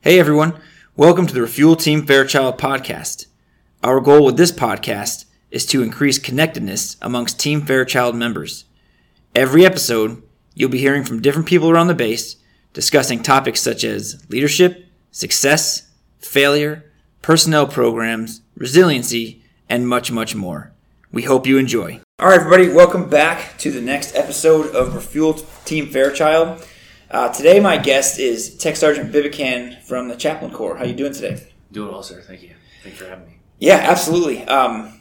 Hey everyone, welcome to the Refuel Team Fairchild podcast. Our goal with this podcast is to increase connectedness amongst Team Fairchild members. Every episode, you'll be hearing from different people around the base discussing topics such as leadership, success, failure, personnel programs, resiliency, and much, much more. We hope you enjoy. All right, everybody, welcome back to the next episode of Refuel Team Fairchild. Uh, today, my guest is Tech Sergeant Bibikin from the Chaplain Corps. How you doing today? Doing well, sir. Thank you. Thanks for having me. Yeah, absolutely. Um,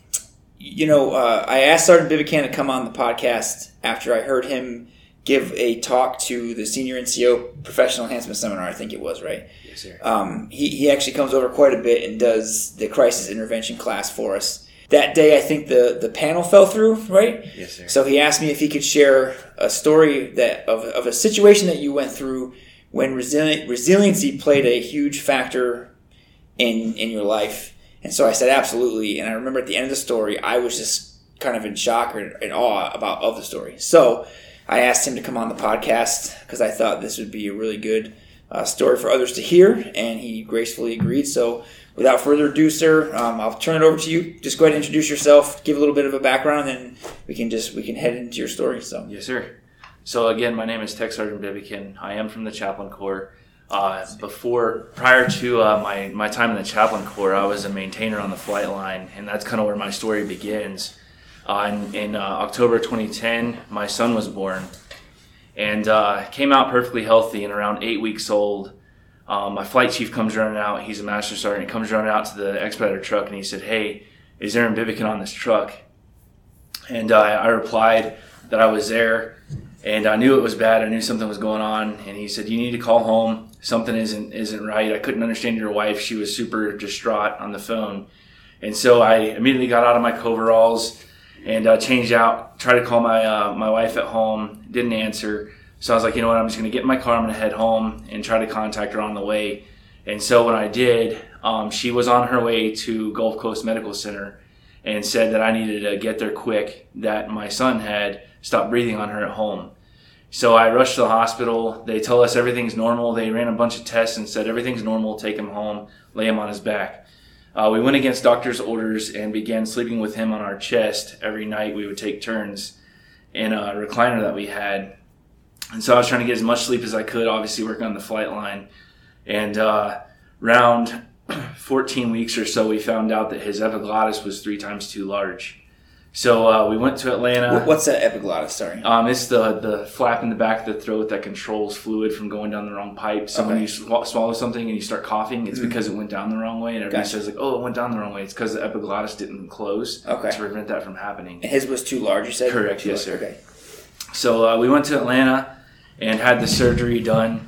you know, uh, I asked Sergeant Bibikin to come on the podcast after I heard him give a talk to the Senior NCO Professional Enhancement Seminar. I think it was right. Yes, sir. Um, he he actually comes over quite a bit and does the crisis intervention class for us. That day, I think the the panel fell through, right? Yes, sir. So he asked me if he could share a story that of, of a situation that you went through when resili- resiliency played a huge factor in in your life. And so I said absolutely. And I remember at the end of the story, I was just kind of in shock or in awe about of the story. So I asked him to come on the podcast because I thought this would be a really good uh, story for others to hear, and he gracefully agreed. So without further ado, sir, um, I'll turn it over to you. Just go ahead and introduce yourself, give a little bit of a background, and we can just we can head into your story. So Yes, sir. So again, my name is Tech Sergeant Bibikin. I am from the Chaplain Corps. Uh, before, prior to uh, my my time in the Chaplain Corps, I was a maintainer on the flight line, and that's kind of where my story begins. Uh, in in uh, October 2010, my son was born, and uh, came out perfectly healthy and around eight weeks old. Um, my flight chief comes running out. He's a master sergeant. He comes running out to the expediter truck, and he said, "Hey, is Aaron Bibikin on this truck?" And uh, I replied that I was there, and I knew it was bad. I knew something was going on. And he said, "You need to call home. Something isn't isn't right." I couldn't understand your wife. She was super distraught on the phone, and so I immediately got out of my coveralls and uh, changed out. Tried to call my uh, my wife at home. Didn't answer. So I was like, you know what? I'm just gonna get in my car. I'm gonna head home and try to contact her on the way. And so when I did, um, she was on her way to Gulf Coast Medical Center and said that I needed to get there quick, that my son had stopped breathing on her at home. So I rushed to the hospital. They tell us everything's normal. They ran a bunch of tests and said everything's normal. Take him home, lay him on his back. Uh, we went against doctor's orders and began sleeping with him on our chest every night. We would take turns in a recliner that we had. And so I was trying to get as much sleep as I could, obviously working on the flight line. And uh, around 14 weeks or so, we found out that his epiglottis was three times too large. So uh, we went to Atlanta. What's that epiglottis? Sorry. Um, it's the the flap in the back of the throat that controls fluid from going down the wrong pipe. So when you sw- swallow something and you start coughing, it's because it went down the wrong way. And everybody Gotcha. says like, "Oh, it went down the wrong way." It's because the epiglottis didn't close Okay. to prevent that from happening. And his was too large. You said Correct, Too yes, large. sir. Okay. So uh, we went to Atlanta and had the surgery done.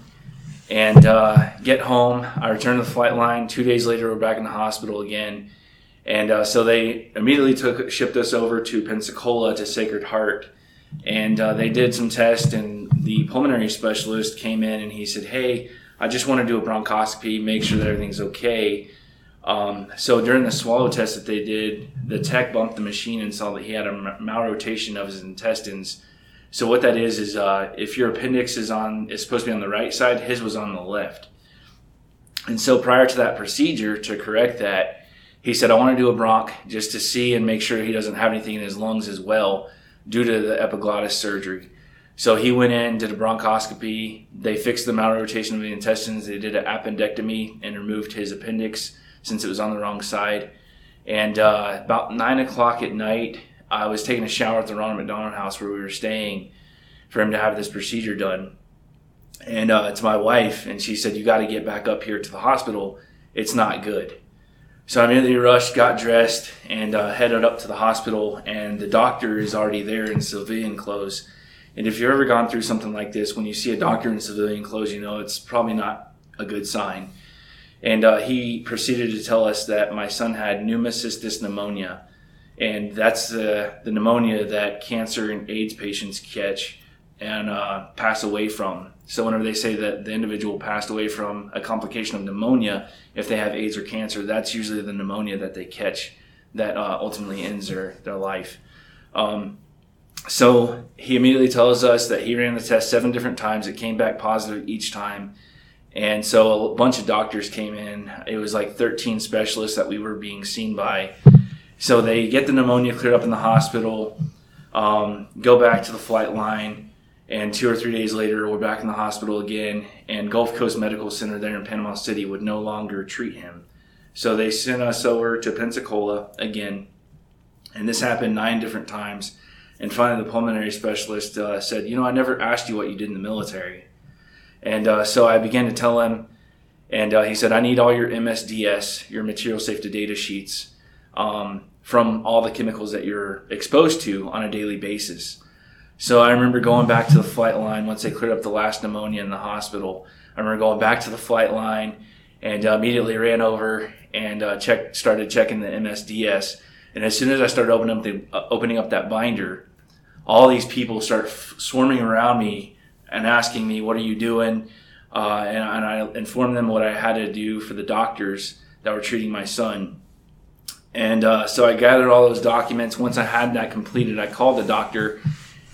And uh, get home. I returned to the flight line. Two days later, we're back in the hospital again. And uh, so they immediately took shipped us over to Pensacola to Sacred Heart. And uh, they did some tests, and the pulmonary specialist came in and he said, "Hey, I just want to do a bronchoscopy, make sure that everything's okay." Um, so during the swallow test that they did, the tech bumped the machine and saw that he had a malrotation of his intestines. So what that is is uh, if your appendix is on is supposed to be on the right side, his was on the left. And so prior to that procedure, to correct that, he said, "I want to do a bronch just to see and make sure he doesn't have anything in his lungs as well, due to the epiglottis surgery." So he went in, did a bronchoscopy. They fixed the malrotation of the intestines. They did an appendectomy and removed his appendix since it was on the wrong side. And uh, about nine o'clock at night, I was taking a shower at the Ronald McDonald House where we were staying for him to have this procedure done. And uh, it's my wife, and she said, "You got to get back up here to the hospital. It's not good." So I immediately rushed, got dressed, and uh, headed up to the hospital. And the doctor is already there in civilian clothes. And if you've ever gone through something like this, when you see a doctor in civilian clothes, you know it's probably not a good sign. And uh, he proceeded to tell us that my son had pneumocystis pneumonia, and that's the, the pneumonia that cancer and AIDS patients catch and uh, pass away from. So whenever they say that the individual passed away from a complication of pneumonia, if they have AIDS or cancer, that's usually the pneumonia that they catch that uh, ultimately ends their, their life. Um, so he immediately tells us that he ran the test seven different times. It came back positive each time. And so a bunch of doctors came in. It was like 13 specialists that we were being seen by. So they get the pneumonia cleared up in the hospital, um, go back to the flight line, and two or three days later, we're back in the hospital again. And Gulf Coast Medical Center there in Panama City would no longer treat him. So they sent us over to Pensacola again. And this happened nine different times. And finally, the pulmonary specialist uh, said, You know, I never asked you what you did in the military. And uh, so I began to tell him, and uh, he said, I need all your MSDS, your material safety data sheets, um, from all the chemicals that you're exposed to on a daily basis. So I remember going back to the flight line once they cleared up the last pneumonia in the hospital. I remember going back to the flight line and uh, immediately ran over and uh, check, started checking the MSDS. And as soon as I started opening up, the, uh, opening up that binder, all these people start f- swarming around me and asking me, "What are you doing?" Uh, and, and, I informed them what I had to do for the doctors that were treating my son. And uh, so I gathered all those documents. Once I had that completed, I called the doctor,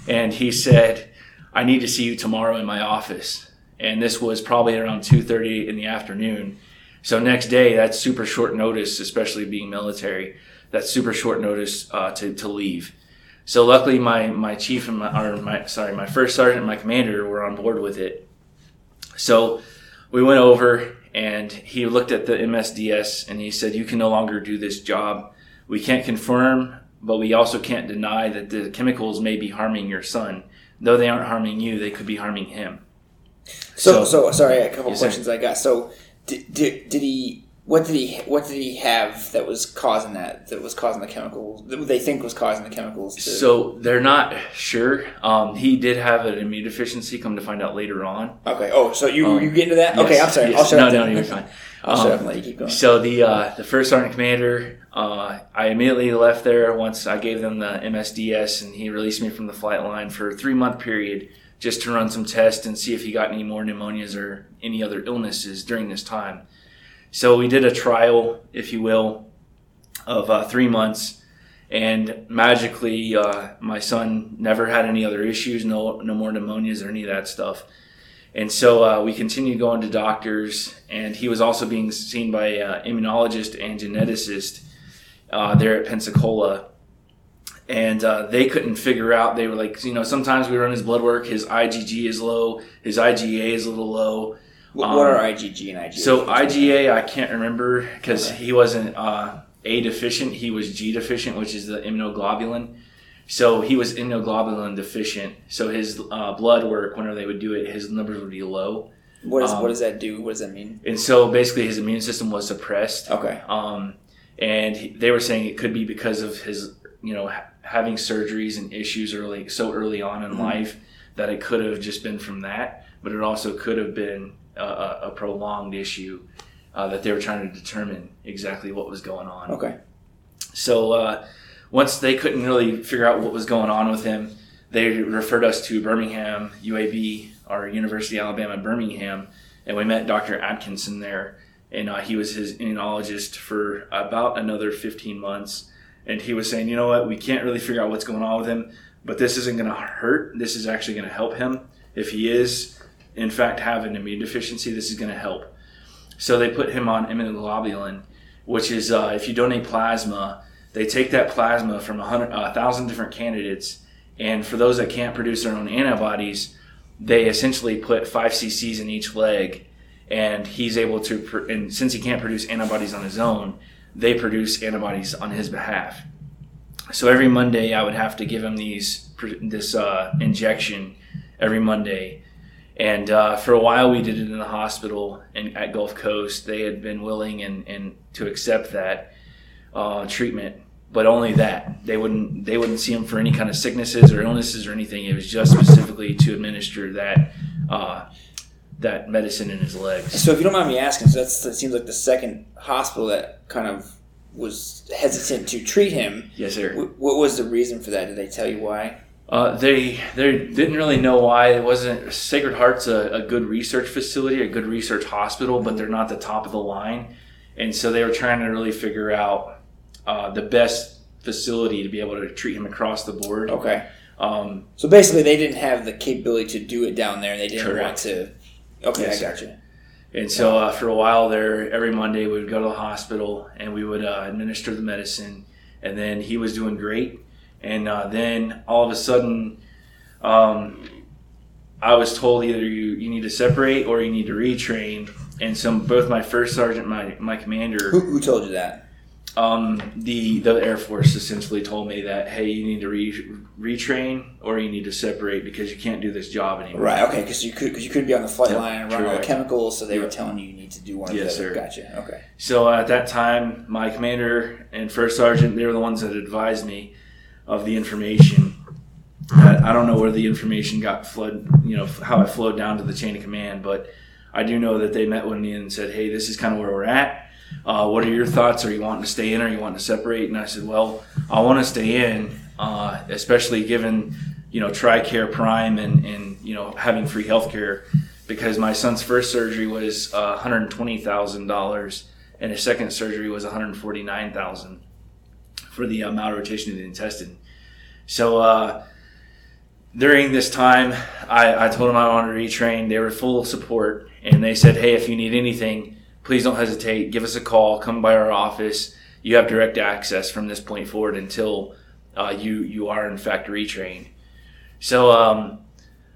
and he said, "I need to see you tomorrow in my office." And this was probably around two thirty in the afternoon. So next day, that's super short notice, especially being military. That's super short notice uh, to to leave. So luckily, my my chief and my or my sorry, my first sergeant and my commander were on board with it. So we went over and he looked at the MSDS and he said, "You can no longer do this job. We can't confirm, but we also can't deny that the chemicals may be harming your son. Though they aren't harming you, they could be harming him." So, so, sorry, a couple questions I got. So, did, did, did he? What did he? What did he have that was causing that? That was causing the chemicals? That they think was causing the chemicals. To, So they're not sure. Um, he did have an immune deficiency. Come to find out later on. okay. Oh, so you Um, you get into that? Yes, okay, I'm sorry. yes. I'll shut no, up. no, then. you're fine. I'll shut Um, up and let you keep going. So the uh, the first sergeant commander, uh, I immediately left there once I gave them the MSDS, and he released me from the flight line for a three month period just to run some tests and see if he got any more pneumonias or any other illnesses during this time. So we did a trial, if you will, of uh, three months, and magically, uh, my son never had any other issues, no no more pneumonias or any of that stuff. And so uh, we continued going to doctors, and he was also being seen by an immunologist and geneticist uh, there at Pensacola. And uh, they couldn't figure out, they were like, you know, sometimes we run his blood work, his IgG is low, his IgA is a little low. What, um, what are IgG and IgA? So IgA, I can't remember because Okay. he wasn't uh, A deficient, he was G deficient, which is the immunoglobulin. So he was immunoglobulin deficient. So his uh, blood work, whenever they would do it, his numbers would be low. what does um, what does that do? What does that mean? And so basically his immune system was suppressed. Okay. Um, and he, they were saying it could be because of his, you know, having surgeries and issues early, so early on in Mhm. life that it could have just been from that, but it also could have been a, a, a prolonged issue uh, that they were trying to determine exactly what was going on. Okay. So uh, once they couldn't really figure out what was going on with him, they referred us to Birmingham UAB, our University of Alabama Birmingham, and we met Dr. Atkinson there, and uh, he was his immunologist for about another 15 months. And he was saying, you know what, we can't really figure out what's going on with him, but this isn't going to hurt. This is actually going to help him. If he is, in fact, have an immune deficiency, this is going to help. So they put him on immunoglobulin, which is uh, if you donate plasma, they take that plasma from a thousand different candidates, and for those that can't produce their own antibodies, they essentially put five cc's in each leg, and he's able to. And since he can't produce antibodies on his own, they produce antibodies on his behalf. So every Monday, I would have to give him these this uh, injection every Monday. And uh, for a while, we did it in the hospital and at Gulf Coast. They had been willing and, and to accept that uh, treatment, but only that. They wouldn't they wouldn't see him for any kind of sicknesses or illnesses or anything. It was just specifically to administer that uh, that medicine in his legs. So if you don't mind me asking, so that's, that seems like the second hospital that kind of was hesitant to treat him. Yes, sir. Wh- What was the reason for that? Did they tell you why? Uh, they they didn't really know why it wasn't Sacred Heart's a, a good research facility, a good research hospital, but they're not the top of the line, and so they were trying to really figure out uh, the best facility to be able to treat him across the board. Okay. Um, So basically, they didn't have the capability to do it down there, and they didn't want to. Okay, Yes, I got you. And so uh, for a while there, every Monday we would go to the hospital and we would uh, administer the medicine. And then he was doing great. And uh, then all of a sudden, um, I was told either you, you need to separate or you need to retrain. And so both my first sergeant, my my commander, Who, who told you that? Um, the the Air Force essentially told me that hey, you need to re- retrain or you need to separate because you can't do this job anymore. Right. Okay. Because you could because you couldn't be on the flight Yeah, line and run all the chemicals, so they were telling you you need to do one Yes, of sir. Gotcha. Okay. So at that time, my commander and first sergeant, they were the ones that advised me of the information. I, I don't know where the information got flowed, you know, how it flowed down to the chain of command, but I do know that they met with me and said, "Hey, this is kind of where we're at. Uh, what are your thoughts? Are you wanting to stay in or are you wanting to separate?" And I said, "Well, I want to stay in, uh, especially given, you know, TRICARE Prime and and you know having free health care." Because my son's first surgery was uh, one hundred twenty thousand dollars, and his second surgery was one hundred forty nine thousand for the uh, malrotation of the intestine. So uh, during this time, I, I told them I wanted to retrain. They were full support, and they said, "Hey, if you need anything, please don't hesitate. Give us a call. Come by our office. You have direct access from this point forward until uh, you you are in fact retrained." So um,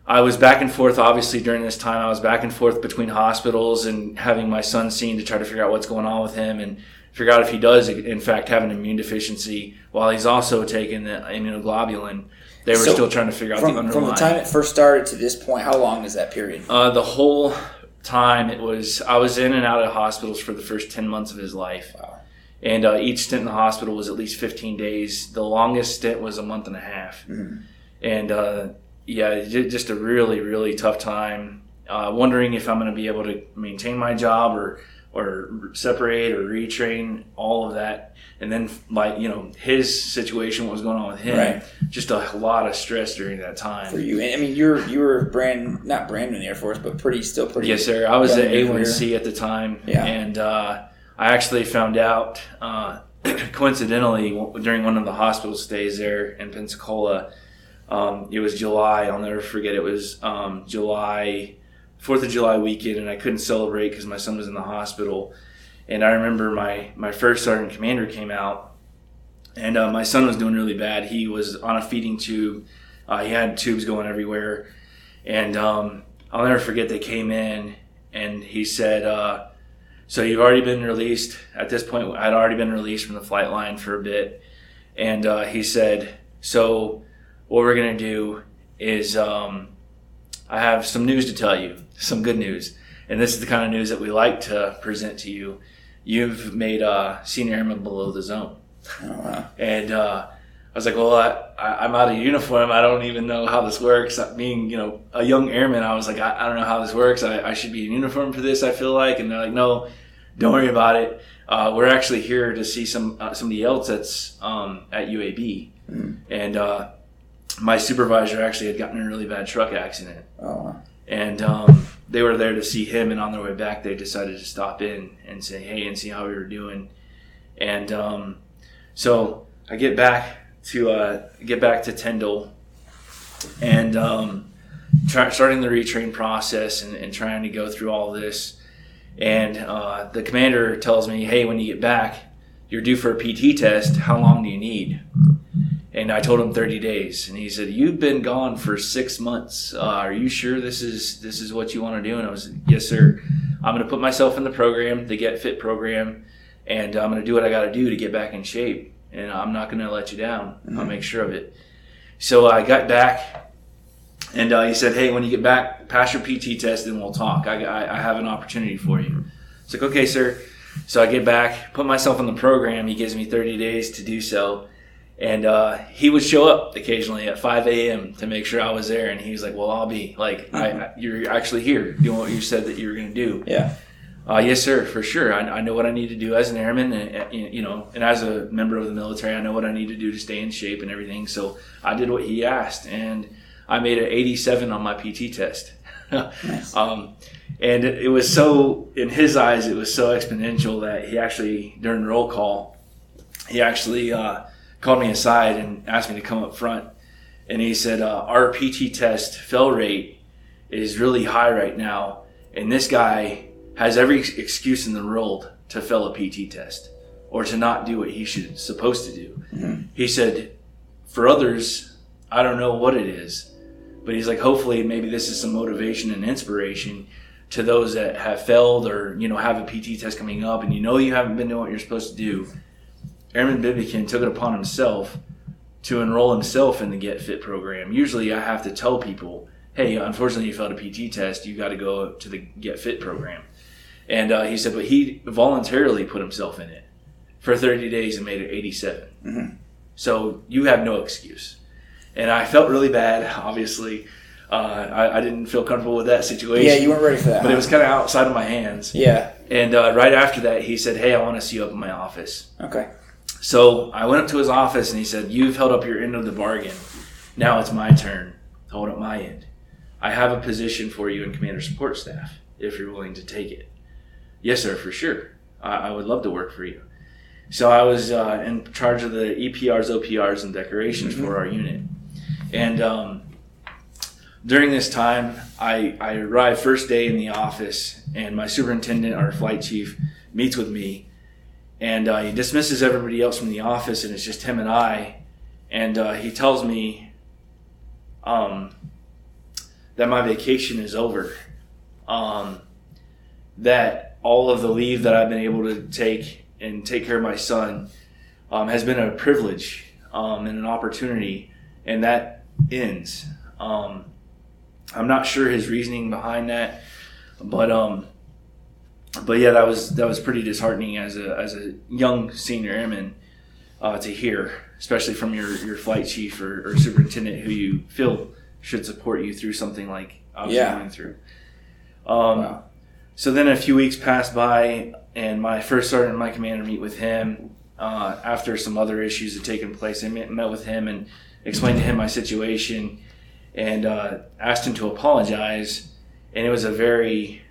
I was back and forth. Obviously, during this time, I was back and forth between hospitals and having my son seen to try to figure out what's going on with him and figure out if he does, in fact, have an immune deficiency while he's also taking the immunoglobulin. They were So, still trying to figure out the underlying. from the time it first started to this point, how long is that period? Uh, the whole time it was, I was in and out of hospitals for the first 10 months of his life. Wow. And uh, each stint in the hospital was at least 15 days. The longest stint was a month and a half. Mhm. And uh, yeah, just a really, really tough time. Uh, wondering if I'm going to be able to maintain my job or or separate or retrain all of that. And then, like you know, his situation, what was going on with him, Right. just a lot of stress during that time. For you, I mean, you're you were brand not brand new in the Air Force, but pretty still pretty. Yes, sir. I was at in A1C at the time, Yeah. and uh, I actually found out uh, coincidentally during one of the hospital stays there in Pensacola. Um, it was July. I'll never forget. It was um, July, Fourth of July weekend, and I couldn't celebrate because my son was in the hospital. And I remember my my first sergeant commander came out, and uh, my son was doing really bad. He was on a feeding tube. Uh, he had tubes going everywhere, and um, I'll never forget. They came in, and he said, uh, "So you've already been released." At this point, I'd already been released from the flight line for a bit, and uh, he said, "So what we're gonna do is um, I have some news to tell you, some good news, and this is the kind of news that we like to present to you. You've made uh, senior airman below the zone." Oh, wow. And uh, I was like, well, I, I, I'm out of uniform. I don't even know how this works. Being, you know, a young airman, I was like, I, I don't know how this works. I, I should be in uniform for this, I feel like. And they're like, no, don't worry about it. Uh, we're actually here to see some uh, somebody else that's um, at UAB. And uh, my supervisor actually had gotten in a really bad truck accident Oh, wow. And um, they were there to see him. And on their way back, they decided to stop in and say, "Hey," and see how we were doing. And um, so I get back to uh, get back to Tyndall, and um, starting the retrain process and, and trying to go through all this. And uh, the commander tells me, "Hey, when you get back, you're due for a PT test. How long do you need?" And I told him 30 days, and he said, "You've been gone for six months. Uh, are you sure this is this is what you want to do?" And I was, "Yes, sir. I'm going to put myself in the program, the Get Fit program, and I'm going to do what I got to do to get back in shape. And I'm not going to let you down. I'll make sure of it." So I got back, and uh, he said, "Hey, when you get back, pass your PT test, and we'll talk. I, I, I have an opportunity for you." It's like, "Okay, sir." So I get back, put myself in the program. He gives me 30 days to do so. And uh, he would show up occasionally at 5 a.m. to make sure I was there. And he was like, "Well, I'll be like, I, I, you're actually here doing what you said that you were going to do." Yeah. Uh, yes, sir, for sure. I, I know what I need to do as an airman, and you know, and as a member of the military, I know what I need to do to stay in shape and everything. So I did what he asked, and I made an 87 on my PT test. Nice. um, and it, it was so, in his eyes, it was so exponential that he actually, during roll call, he actually uh, called me aside and asked me to come up front. And he said, uh, Our PT test fail rate is really high right now. And this guy has every excuse in the world to fail a PT test or to not do what he should supposed to do. Mm-hmm. He said, for others, I don't know what it is, but he's like, hopefully, maybe this is some motivation and inspiration to those that have failed or you know have a PT test coming up, and you know you haven't been doing what you're supposed to do. Airman Bibikin took it upon himself to enroll himself in the Get Fit program. Usually, I have to tell people, "Hey, unfortunately, you failed a PT test. You got to go to the Get Fit program." And uh, he said, but he voluntarily put himself in it for 30 days and made it 87. So you have no excuse. And I felt really bad, obviously. Uh, I, I didn't feel comfortable with that situation. Yeah, you weren't ready for that. But huh? it was kind of outside of my hands. Yeah. And uh, right after that, he said, Hey, I want to see you up in my office. Okay. So I went up to his office and he said, You've held up your end of the bargain. Now it's my turn to hold up my end. I have a position for you in commander support staff if you're willing to take it. Yes, sir, for sure. I, I would love to work for you. So I was uh, in charge of the EPRs, OPRs, and decorations for our unit. And um, during this time, I, I arrived first day in the office, and my superintendent, our flight chief, meets with me, and uh, he dismisses everybody else from the office, and it's just him and I. And uh, he tells me um, that my vacation is over, um, that all of the leave that I've been able to take and take care of my son um, has been a privilege um, and an opportunity, and that ends. Um, I'm not sure his reasoning behind that, but um, but yeah, that was that was pretty disheartening as a as a young senior airman uh, to hear, especially from your your flight chief or, or superintendent who you feel should support you through something like I was Yeah. going through. Um, Wow. So then a few weeks passed by, and my first sergeant and my commander meet with him. Uh, after some other issues had taken place, I met, met with him and explained to him my situation and uh, asked him to apologize. And it was a very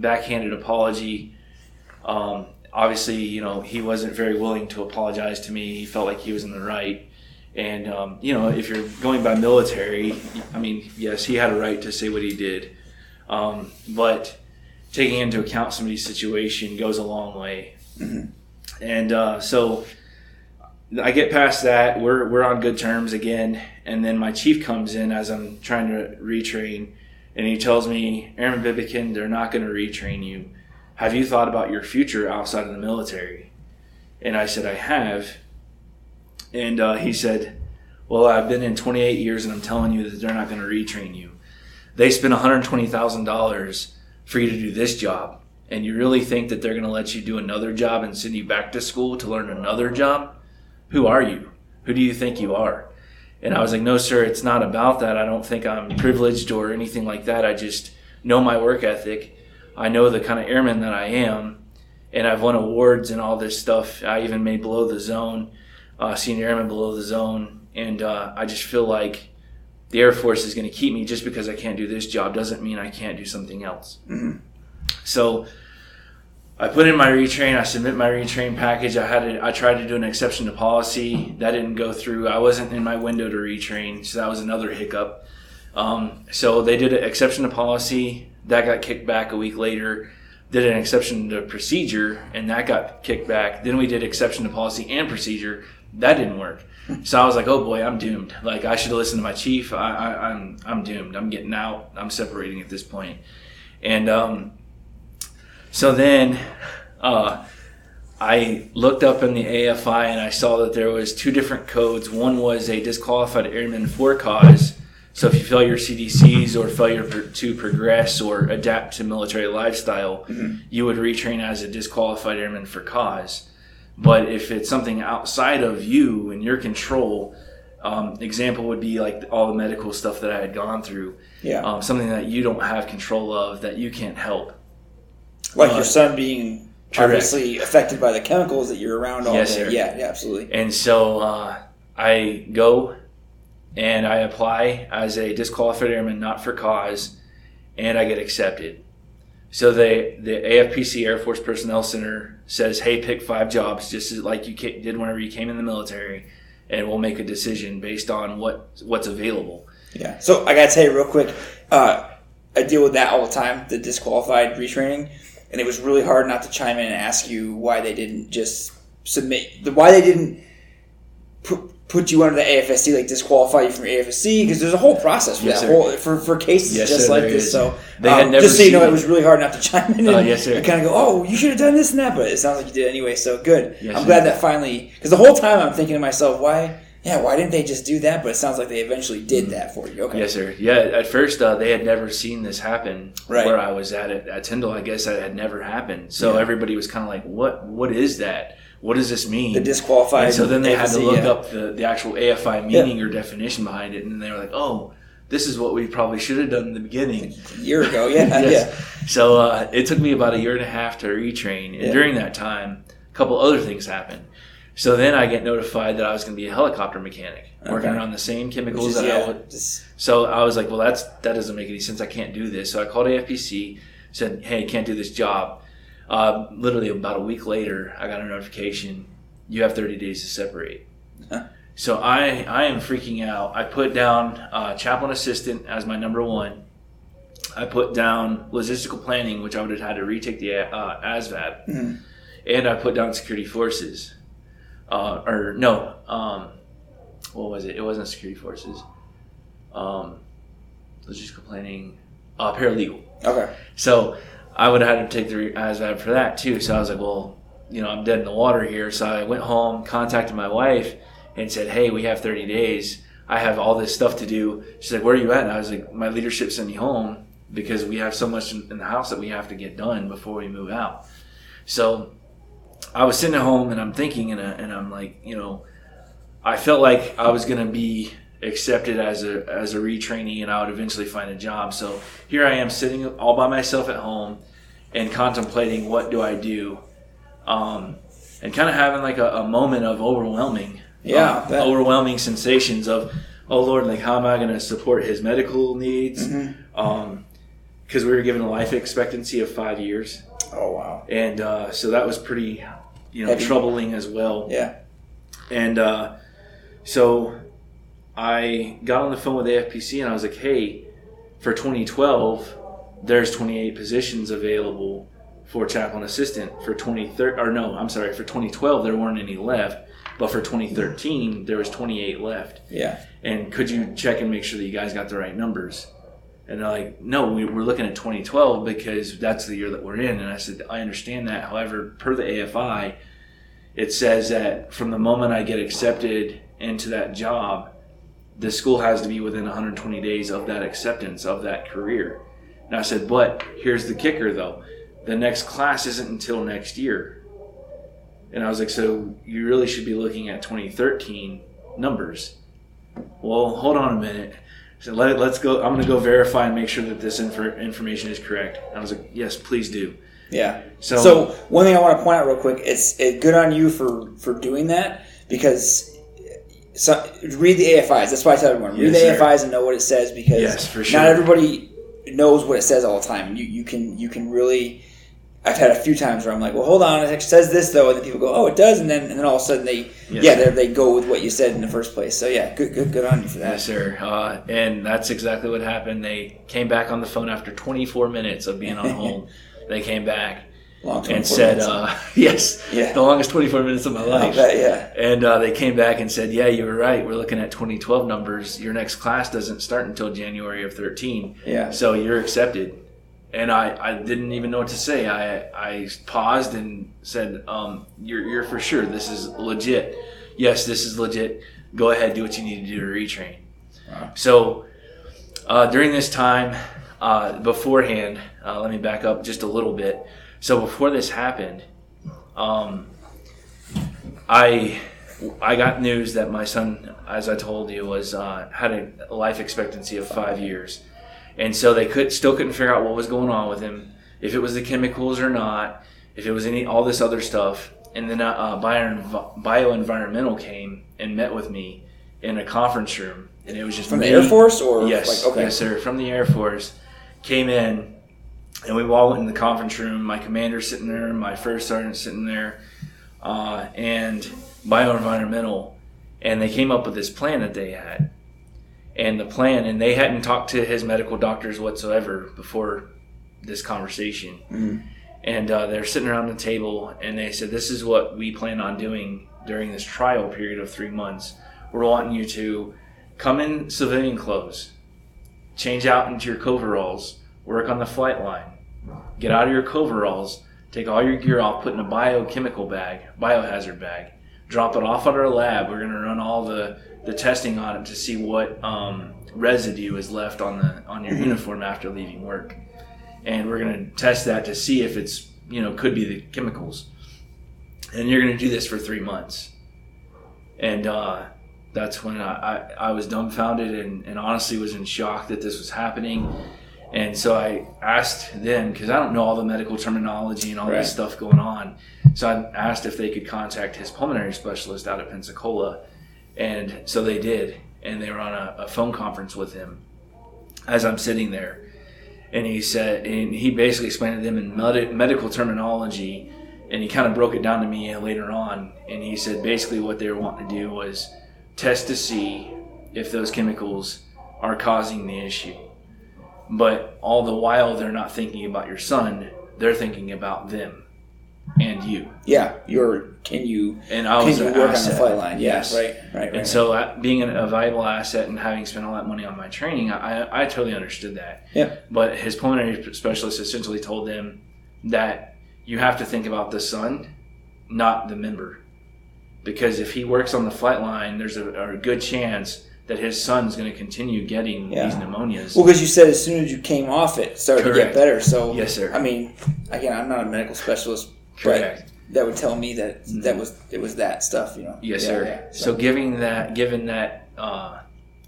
backhanded apology. Um, obviously, you know, he wasn't very willing to apologize to me. He felt like he was in the right. And, um, you know, if you're going by military, I mean, yes, he had a right to say what he did. Um, but taking into account somebody's situation goes a long way. And uh, so I get past that. We're, we're on good terms again. And then my chief comes in as I'm trying to retrain. And he tells me, Aaron Bibikin, they're not going to retrain you. Have you thought about your future outside of the military? And I said, I have. And uh, he said, Well, I've been in 28 years and I'm telling you that they're not going to retrain you. They spent $120,000 for you to do this job. And you really think that they're going to let you do another job and send you back to school to learn another job? Who are you? Who do you think you are? And I was like, no, sir, it's not about that. I don't think I'm privileged or anything like that. I just know my work ethic. I know the kind of airman that I am. And I've won awards and all this stuff. I even made below the zone, uh, senior airman below the zone. And uh, I just feel like the Air Force is going to keep me just because I can't do this job doesn't mean I can't do something else. So I put in my retrain. I submit my retrain package. I had to, I tried to do an exception to policy. That didn't go through. I wasn't in my window to retrain, so that was another hiccup. Um, so they did an exception to policy. That got kicked back a week later. Did an exception to procedure, and that got kicked back. Then we did exception to policy and procedure. That didn't work. So I was like, "Oh boy, I'm doomed. Like I should have listened to my chief. I, I, I'm I'm doomed. I'm getting out. I'm separating at this point." And um, so then uh, I looked up in the AFI and I saw that there was two different codes. One was a disqualified airman for cause. So if you fail your CDCs or failure to progress or adapt to military lifestyle, you would retrain as a disqualified airman for cause. But if it's something outside of you and your control, um, example would be like all the medical stuff that I had gone through, Yeah. um, something that you don't have control of that you can't help. Like uh, your son being correct. obviously affected by the chemicals that you're around all Yes, day. sir. Yeah, yeah, absolutely. And so uh, I go and I apply as a disqualified airman, not for cause, and I get accepted. So they, the AFPC Air Force Personnel Center says, "Hey, pick five jobs, just like you did whenever you came in the military, and we'll make a decision based on what what's available." Yeah. So I gotta tell you real quick, uh, I deal with that all the time, the disqualified retraining. And it was really hard not to chime in and ask you why they didn't just submit the why they didn't put, put you under the AFSC, like disqualify you from AFSC, because there's a whole process for Yes, that sir. whole for, for cases Yes, just sir, like this. is. So They had um, never just so you know, it it. was really hard not to chime in and, Uh, yes, sir. and kind of go, oh, you should have done this and that, but it sounds like you did anyway. So good. Yes, I'm sir. glad that finally, because the whole time I'm thinking to myself, why? Yeah, why didn't they just do that? But it sounds like they eventually did that for you. Okay. Yes, sir. Yeah, at first uh, they had never seen this happen Right. where I was at it at Tyndall. I guess that had never happened. So Yeah. everybody was kind of like, "What? What is that? What does this mean?" The disqualified. And so then they had to look yeah. up the, the actual AFI meaning or definition behind it, and they were like, "Oh, this is what we probably should have done in the beginning." a year ago. Yeah, Yes. yeah. So uh, it took me about a year and a half to retrain, and Yeah. during that time, a couple other things happened. So then I get notified that I was going to be a helicopter mechanic, working Okay. on the same chemicals is, that I would just- so I was like, well, that's that doesn't make any sense. I can't do this. So I called AFPC, said, hey, can't do this job. Uh, literally about a week later, I got a notification. You have 30 days to separate. Huh. So I I am freaking out. I put down uh, chaplain assistant as my number one. I put down logistical planning, which I would have had to retake the uh, ASVAB, Mhm. and I put down security forces. Uh, or no, um, what was it? It wasn't security forces. Um, just complaining, uh, paralegal. okay. So I would have had to take the ASVAB for that too. So I was like, well, you know, I'm dead in the water here. So I went home, contacted my wife, and said, hey, we have 30 days. I have all this stuff to do. She's like, where are you at? And I was like, my leadership sent me home because we have so much in the house that we have to get done before we move out. So I was sitting at home and I'm thinking, and, I, and I'm like, you know, I felt like I was going to be accepted as a as a retrainee and I would eventually find a job. So here I am sitting all by myself at home and contemplating what do I do, um, and kind of having like a, a moment of overwhelming, Yeah, I overwhelming sensations of, oh Lord, like how am I going to support his medical needs? Mm-hmm. Because we were given a life expectancy of five years, Oh wow. and uh, so that was pretty, you know, Heavy. troubling as well. Yeah. And uh, so I got on the phone with AFPC and I was like, hey, for 2012, there's 28 positions available for chaplain assistant. For 2013, or no, I'm sorry, for 2012, there weren't any left. But for 2013, there was 28 left. Yeah. And could you check and make sure that you guys got the right numbers? And they're like, no, we, we're looking at 2012 because that's the year that we're in. And I said, I understand that. However, per the AFI, it says that from the moment I get accepted into that job, the school has to be within 120 days of that acceptance of that career. And I said, but here's the kicker though the next class isn't until next year. And I was like, so you really should be looking at 2013 numbers. Well, hold on a minute. So Let, let's go. I'm going to go verify and make sure that this infor- information is correct. And I was like, yes, please do. Yeah. So, So one thing I want to point out real quick, it's it, good on you for for doing that because so, read the AFIs. That's why I tell everyone read Yes, the sir. AFIs and know what it says because Yes, sure. not everybody knows what it says all the time. You you can you can really. I've had a few times where I'm like, well, hold on, it says this though, and then people go, oh, it does, and then and then all of a sudden they Yes, yeah they, they go with what you said in the first place. So yeah, good good good on you for that. Yes, sir. Uh, and that's exactly what happened. They came back on the phone after 24 minutes of being on hold. they came back and said, uh, "Yes, Yeah. the longest 24 minutes of my life." bet, yeah. And uh, they came back and said, "Yeah, you were right. We're looking at 2012 numbers. Your next class doesn't start until January of 13. Yeah. So you're accepted." And I, I didn't even know what to say. I, I paused and said, um, you're, "You're for sure. This is legit. Yes, this is legit. Go ahead, do what you need to do to retrain." Wow. So uh, during this time, uh, beforehand, uh, let me back up just a little bit. So before this happened, um, I I got news that my son, as I told you, was uh, had a life expectancy of five years, and so they could still couldn't figure out what was going on with him, if it was the chemicals or not, if it was any all this other stuff. And then uh, bio bioenvironmental came and met with me in a conference room, and it was just From the Air Force or Yes, like okay. yes, sir. From the Air Force, came in, and we all went in the conference room. My commander sitting there, my first sergeant sitting there, uh, and bioenvironmental, and they came up with this plan that they had, and the plan, and they hadn't talked to his medical doctors whatsoever before this conversation, Mhm. and uh, they're sitting around the table, and they said, "This is what we plan on doing during this trial period of three months. We're wanting you to come in civilian clothes, change out into your coveralls, work on the flight line, get out of your coveralls, take all your gear off, put in a biochemical bag, biohazard bag, drop it off at our lab. We're going to run all the, the testing on it to see what um, residue is left on the on your uniform after leaving work, and we're going to test that to see if it's you know could be the chemicals. And you're going to do this for three months, and uh, that's when I, I, I was dumbfounded and, and honestly was in shock that this was happening. And so I asked them because I don't know all the medical terminology and all Right. this stuff going on. So I asked if they could contact his pulmonary specialist out of Pensacola, and so they did. And they were on a, a phone conference with him as I'm sitting there, and he said, and he basically explained to them in med- medical terminology, and he kind of broke it down to me later on. And he said basically what they were wanting to do was test to see if those chemicals are causing the issue. But all the while, they're not thinking about your son; they're thinking about them and you. Yeah, you're. Can you? And I Can was you an work on the asset. flight line? Yeah, Yes. right, right, right. And so, uh, being a valuable asset and having spent all that money on my training, I, I, totally understood that. Yeah. But his pulmonary specialist essentially told him that you have to think about the son, not the member. Because if he works on the flight line, there's a, a good chance that his son's going to continue getting Yeah. these pneumonias. Well, because you said as soon as you came off it, it started to get better. So Yes, sir. I mean, again, I'm not a medical specialist, Correct. but that would tell me that that was it was that stuff. You know. Yes, Yeah, sir. yeah. So, giving that, given that uh,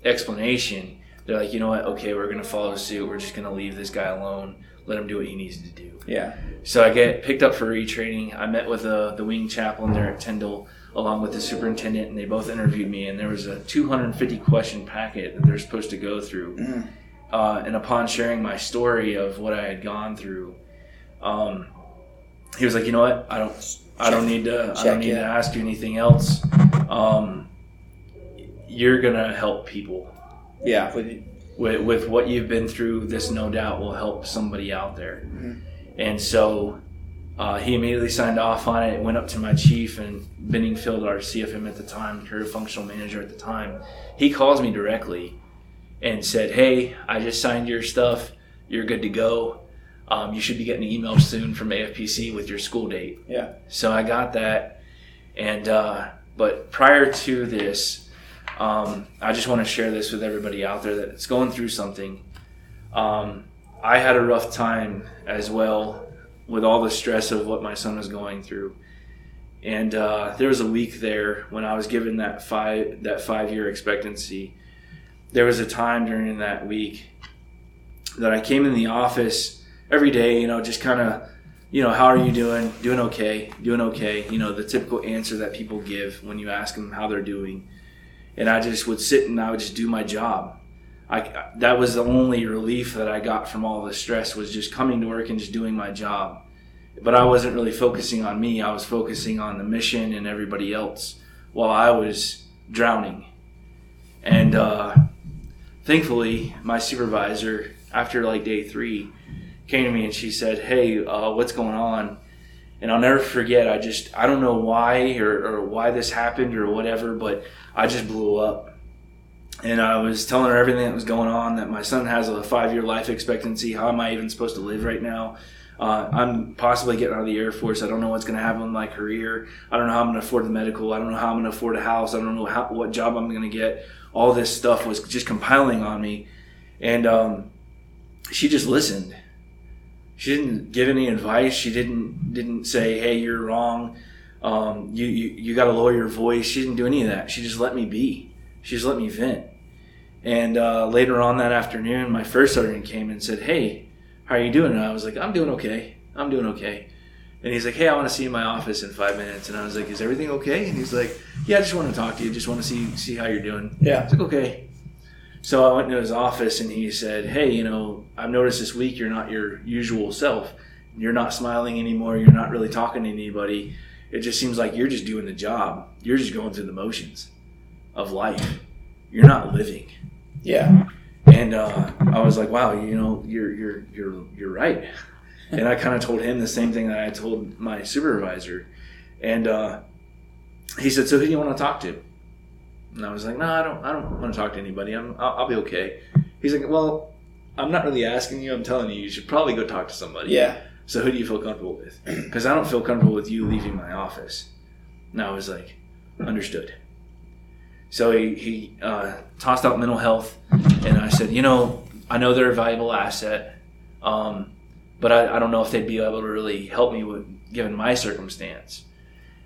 explanation, they're like, you know what? Okay, we're going to follow suit. We're just going to leave this guy alone. Let him do what he needs to do. yeah, So I get picked up for retraining. I met with uh, the wing chaplain there at Tyndall, along with the superintendent, and they both interviewed me. And there was a 250 question packet that they're supposed to go through. Mhm. Uh, and upon sharing my story of what I had gone through, um, he was like, "You know what? I don't, I don't need to, I don't need to ask you anything else. Um, you're gonna help people." yeah. With, with, with what you've been through, this no doubt will help somebody out there. Mhm. And so uh, he immediately signed off on it, went up to my chief and Benningfield, our CFM at the time, career functional manager at the time. He calls me directly and said, Hey, I just signed your stuff. You're good to go. Um, you should be getting an email soon from AFPC with your school date. yeah. So I got that, and uh, but prior to this, um, I just want to share this with everybody out there that's going through something. Um, I had a rough time as well with all the stress of what my son was going through, and uh, there was a week there when I was given that five that five year expectancy. There was a time during that week that I came in the office every day, you know, just kind of you know, how are you doing? Doing okay, doing okay. You know, the typical answer that people give when you ask them how they're doing. And I just would sit and I would just do my job. I, that was the only relief that I got from all the stress was just coming to work and just doing my job. But I wasn't really focusing on me. I was focusing on the mission and everybody else while I was drowning. And uh, thankfully, my supervisor, after like day three, came to me and she said, "Hey, uh, what's going on?" And I'll never forget. I just I don't know why or, or why this happened or whatever, but I just blew up. And I was telling her everything that was going on. That my son has a five year life expectancy. How am I even supposed to live right now? Uh, I'm possibly getting out of the Air Force. I don't know what's going to happen with my career. I don't know how I'm going to afford the medical. I don't know how I'm going to afford a house. I don't know how, what job I'm going to get. All this stuff was just compiling on me, and um, she just listened she didn't give any advice. She didn't didn't say, "Hey, you're wrong. Um, you you, you got to lower your voice." She didn't do any of that. She just let me be. She just let me vent. And uh, later on that afternoon, my first sergeant came and said, "Hey, how are you doing?" And I was like, "I'm doing okay. I'm doing okay." And he's like, "Hey, I want to see you in my office in five minutes." And I was like, "Is everything okay?" And he's like, "Yeah, I just want to talk to you. Just want to see see how you're doing." Yeah. was like, okay. So I went into his office and he said, Hey, you know, I've noticed this week you're not your usual self. You're not smiling anymore. You're not really talking to anybody. It just seems like you're just doing the job. You're just going through the motions of life. You're not living. Yeah. And uh, I was like, wow, you know, you're you're you're you're right. and I kind of told him the same thing that I told my supervisor, and uh, he said, "So who do you want to talk to?" And I was like, "No, I don't. I don't want to talk to anybody. I'm. I'll, I'll be okay." He's like, "Well, I'm not really asking you. I'm telling you, you should probably go talk to somebody." Yeah. So who do you feel comfortable with? Because I don't feel comfortable with you leaving my office. And I was like, understood. So he, he uh, tossed out mental health, and I said, you know, I know they're a valuable asset, um, but I, I don't know if they'd be able to really help me with given my circumstance.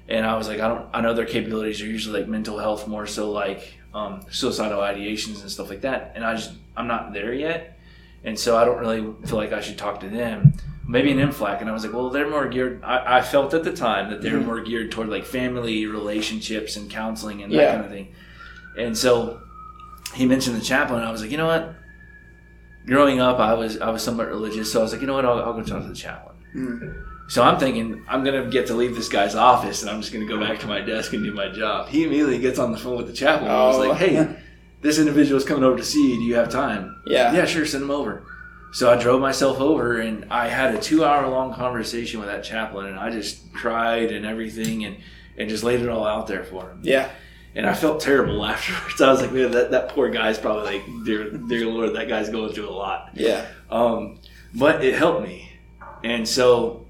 And I was like, I don't, I know their capabilities are usually like mental health, more so like um, suicidal ideations and stuff like that. And I just, I'm not there yet, and so I don't really feel like I should talk to them maybe an MFLC. And I was like, well, they're more geared. I, I felt at the time that they're Mhm. more geared toward like family relationships and counseling and Yeah. that kind of thing. And so he mentioned the chaplain. And I was like, you know what? Growing up, I was I was somewhat religious, so I was like, you know what? I'll, I'll go talk to the chaplain. Mm. So I'm thinking I'm gonna get to leave this guy's office, and I'm just gonna go back to my desk and do my job. He immediately gets on the phone with the chaplain. and was Oh. like, hey, this individual's coming over to see you. Do you have time? Yeah. Yeah, sure, send him over. So I drove myself over and I had a two hour long conversation with that chaplain and I just cried and everything and, and just laid it all out there for him. Yeah. And I felt terrible afterwards. I was like, man, that, that poor guy's probably like, dear, dear Lord, that guy's going through a lot. Yeah. Um, but it helped me. And so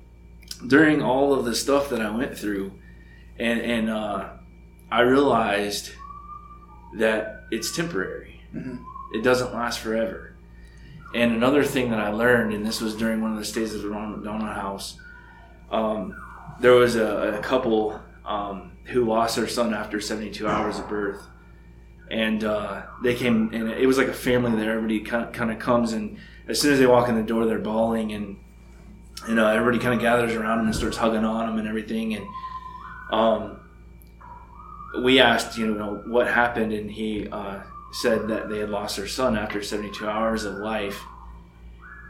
during all of the stuff that I went through, and, and uh, I realized that it's temporary. Mhm. It doesn't last forever. And another thing that I learned, and this was during one of the stays at the Ronald McDonald House, um, there was a, a couple um, who lost their son after 72 hours of birth. And uh, they came, and it was like a family there. Everybody kind of, kind of comes, and as soon as they walk in the door, they're bawling, and you know everybody kind of gathers around him and starts hugging on him and everything. And um, we asked, you know, what happened, and he uh, said that they had lost their son after 72 hours of life.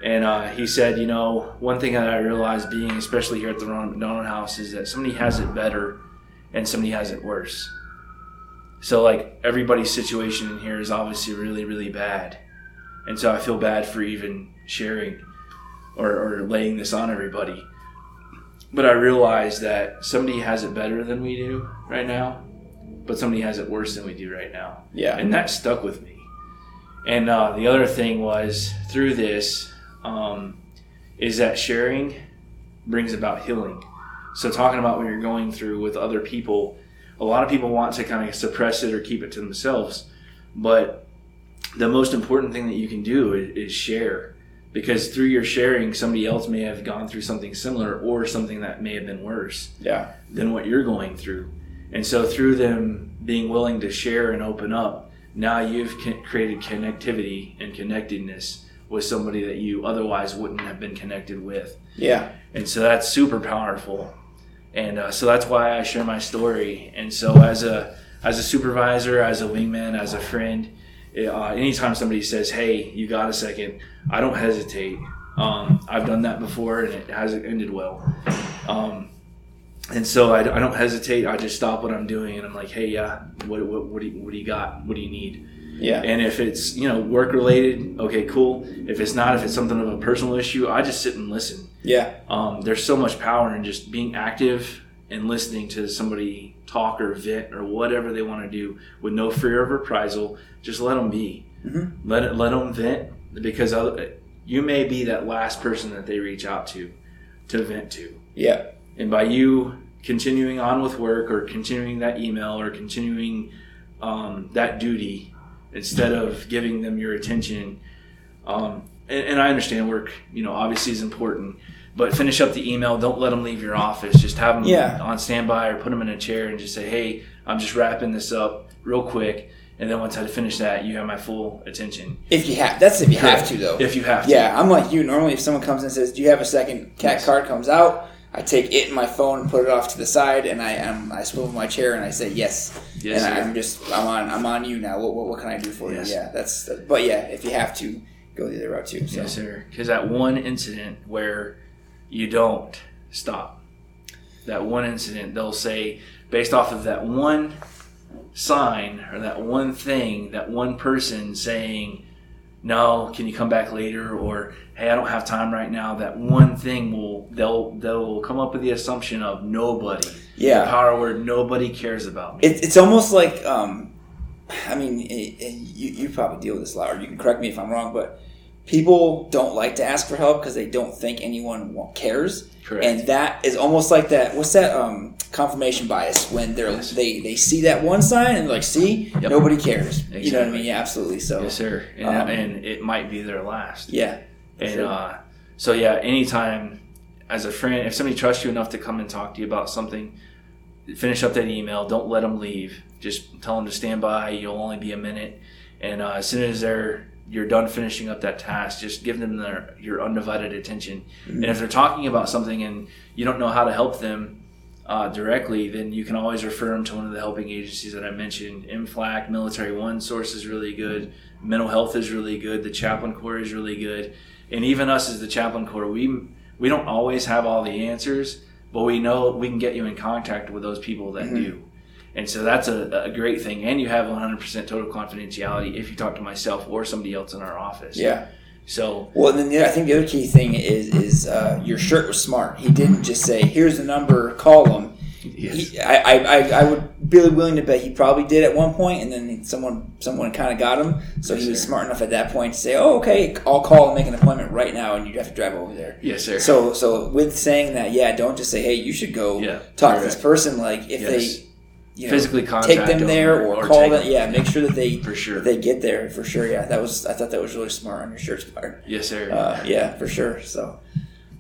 And uh, he said, you know, one thing that I realized being, especially here at the Ronald McDonald House, is that somebody has it better and somebody has it worse. So, like, everybody's situation in here is obviously really, really bad. And so I feel bad for even sharing or, or laying this on everybody. But I realize that somebody has it better than we do right now, but somebody has it worse than we do right now Yeah. and that stuck with me. And uh, the other thing was through this um, is that sharing brings about healing. So talking about what you're going through with other people, a lot of people want to kind of suppress it or keep it to themselves, but the most important thing that you can do is, is share. Because through your sharing, somebody else may have gone through something similar or something that may have been worse Yeah. than what you're going through. And so through them being willing to share and open up, now you've created connectivity and connectedness with somebody that you otherwise wouldn't have been connected with. Yeah. And so that's super powerful. And uh, so that's why I share my story. And so as a as a supervisor, as a wingman, as a friend, uh, anytime somebody says, "Hey, you got a second, I don't hesitate. Um, I've done that before, and it hasn't ended well. Um, and so I, I don't hesitate. I just stop what I'm doing, and I'm like, "Hey, yeah, what what, what do you, what do you got? What do you need?" Yeah. And if it's you know work related, okay, cool. If it's not, if it's something of a personal issue, I just sit and listen. Yeah. Um, there's so much power in just being active and listening to somebody talk or vent or whatever they want to do with no fear of reprisal. Just let them be. Mhm. Let it let them vent because other, you may be that last person that they reach out to to vent to. Yeah. And by you continuing on with work or continuing that email or continuing um, that duty instead of giving them your attention, um, and, and I understand work, you know, obviously is important, but finish up the email. Don't let them leave your office. Just have them Yeah. on standby or put them in a chair and just say, hey, I'm just wrapping this up real quick. And then once I finish that, you have my full attention. If you have, that's if you have to though. If you have to. Yeah, I'm like you. Normally, if someone comes and says, "Do you have a second? Cat Yes. card comes out. I take it in my phone and put it off to the side, and I um, I swivel my chair and I say yes. Yes, and sir. I'm just I'm on I'm on you now. What, what, what can I do for Yes. you? Yeah, that's. But yeah, if you have to, go the other route too. So. Yes, sir. Because that one incident where you don't stop, that one incident, they'll say, based off of that one sign or that one thing, that one person saying, no, can you come back later? Or hey, I don't have time right now. That one thing will they'll they'll come up with the assumption of nobody. Yeah. The power word nobody cares about me. It, it's almost like, um, I mean, it, it, you, you probably deal with this a lot, or you can correct me if I'm wrong, but people don't like to ask for help because they don't think anyone cares. Correct. And that is almost like that. What's that? Um, confirmation bias when they're Yes. they they see that one sign and they're like, see, Yep. nobody cares. You know what I mean? Yeah, absolutely. So yes, sir. And, Um, and it might be their last. yeah, And Sure. uh, so yeah, anytime as a friend, if somebody trusts you enough to come and talk to you about something, finish up that email. Don't let them leave. Just tell them to stand by. You'll only be a minute, and uh, as soon as they're you're done finishing up that task, just give them their your undivided attention. And if they're talking about something and you don't know how to help them uh, directly, then you can always refer them to one of the helping agencies that I mentioned. MFLC, Military One Source is really good. Mental health is really good. The Chaplain Corps is really good. And even us as the Chaplain Corps, we we don't always have all the answers, but we know we can get you in contact with those people that do. And so that's a, a great thing. And you have 100% total confidentiality if you talk to myself or somebody else in our office. yeah. So Well, then the, I think the other key thing is is uh, your shirt was smart. He didn't just say, "Here's the number, call him." yes. He, I, I, I, I would be willing to bet he probably did at one point, and then someone someone kind of got him. So he was Sure. smart enough at that point to say, "Oh, okay, I'll call and make an appointment right now, and you'd have to drive over there." yes, sir. So, so with saying that, yeah, don't just say, "Hey, you should go Yeah, talk to this person." Like if Yes. they you know, Physically take contact them them there or- or, call them. them. Yeah, make sure that they For sure. they get there for sure. Yeah, that was I thought that was really smart on your shirt's part. yes, sir. Uh, yeah, for sure. So,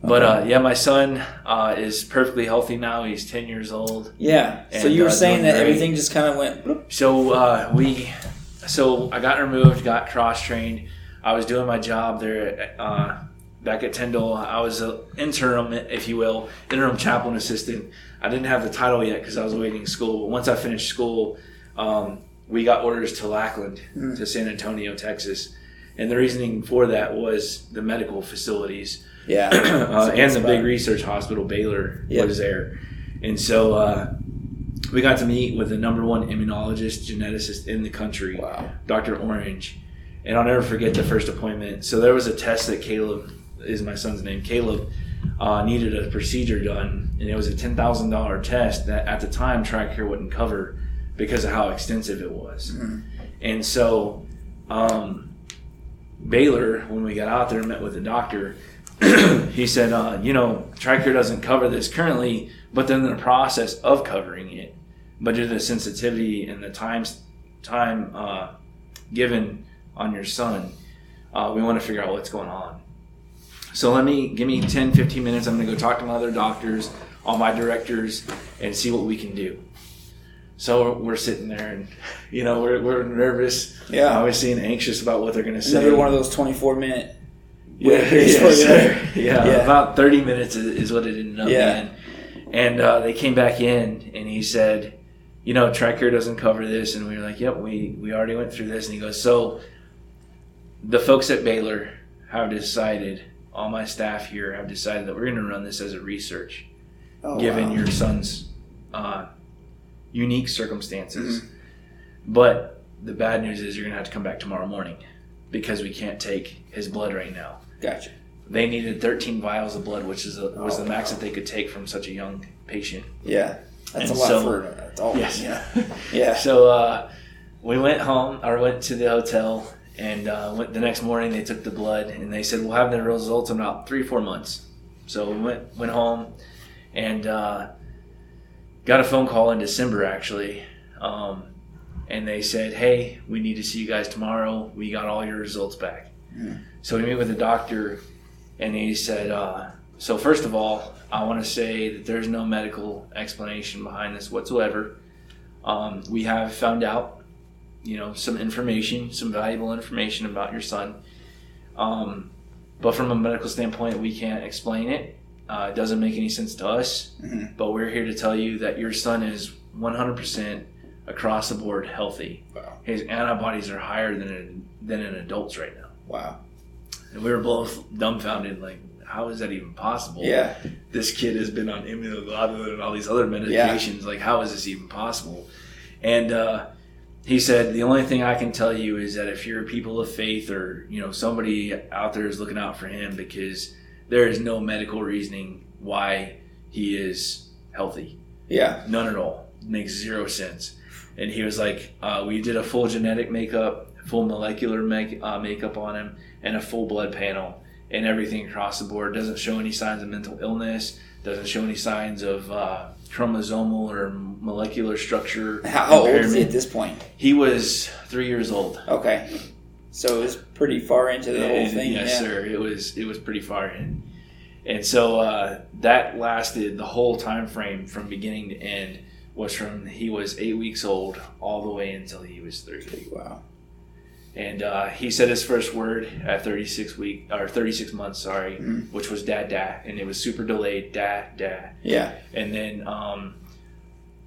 But uh, yeah, my son uh, is perfectly healthy now. He's ten years old. yeah. So you were uh, saying that great. everything just kind of went. bloop. So uh, we, so I got removed, got cross trained. I was doing my job there uh, back at Tyndall. I was an interim, if you will, interim chaplain assistant. I didn't have the title yet because I was awaiting school. But once I finished school, um, we got orders to Lackland, to San Antonio, Texas. And the reasoning for that was the medical facilities Yeah. uh, and the big research hospital Baylor Yep. was there, and so uh, we got to meet with the number one immunologist geneticist in the country, Wow. Dr. Orange, and I'll never forget the first appointment. So there was a test that Caleb is my son's name. Caleb uh, needed a procedure done, and it was a ten thousand dollar test that at the time TRICARE wouldn't cover because of how extensive it was, and so. Um, Baylor, when we got out there and met with the doctor, he said, uh, you know, TRICARE doesn't cover this currently, but they're in the process of covering it. But due to the sensitivity and the times time uh, given on your son, uh, we want to figure out what's going on. So let me give me 10, 15 minutes. I'm going to go talk to my other doctors, all my directors, and see what we can do. So we're, sitting there, and you know we're, we're nervous, Yeah. obviously, and anxious about what they're going to say. Another one of those twenty-four minute. Yeah, yes, sir. yeah, Yeah. about 30 minutes is, is what it ended up Yeah. being. And uh, they came back in, and he said, you know, TRICARE doesn't cover this. And we were like, yep, we, we already went through this. And he goes, so the folks at Baylor have decided, all my staff here have decided that we're going to run this as a research, Oh, given wow. your son's uh, unique circumstances. Mm-hmm. But the bad news is you're going to have to come back tomorrow morning because we can't take his blood right now Gotcha. they needed 13 vials of blood, which is a, was Oh, the max wow. that they could take from such a young patient. Yeah, that's And a lot so- for an adult. Yes. Yeah. Yeah. So uh, we went home, or went to the hotel, and uh, went the next morning. They took the blood, and they said we'll have the results in about three, four months. So we went went home, and uh, got a phone call in December actually, um, and they said, "Hey, we need to see you guys tomorrow. We got all your results back." So we meet with the doctor, and he said, uh, "So first of all, I want to say that there's no medical explanation behind this whatsoever. Um, we have found out, you know, some information, some valuable information about your son, um, but from a medical standpoint, we can't explain it. Uh, it doesn't make any sense to us. Mhm. But we're here to tell you that your son is 100% across the board healthy. Wow. His antibodies are higher than in, than in adults right now." Wow. And we were both dumbfounded, like, how is that even possible? Yeah. This kid has been on immunoglobulin and all these other medications. Like, how is this even possible? And uh, he said the only thing I can tell you is that if you're a people of faith or you know somebody out there is looking out for him because there is no medical reasoning why he is healthy. Yeah. None at all. Makes zero sense. And he was like, uh, we did a full genetic makeup, full molecular make, uh, makeup on him, and a full blood panel, and everything across the board. Doesn't show any signs of mental illness. Doesn't show any signs of uh, chromosomal or molecular structure. How, old is he at this point? He was three years old. Okay. So it was pretty far into the whole thing. Yes, yeah. sir. It was it was pretty far in, and so uh, that lasted the whole time frame from beginning to end was from he was eight weeks old all the way until he was three. Wow. And uh, he said his first word at 36 week or 36 months, sorry, Mhm. which was dad dad, and it was super delayed dad dad. Yeah. And then um,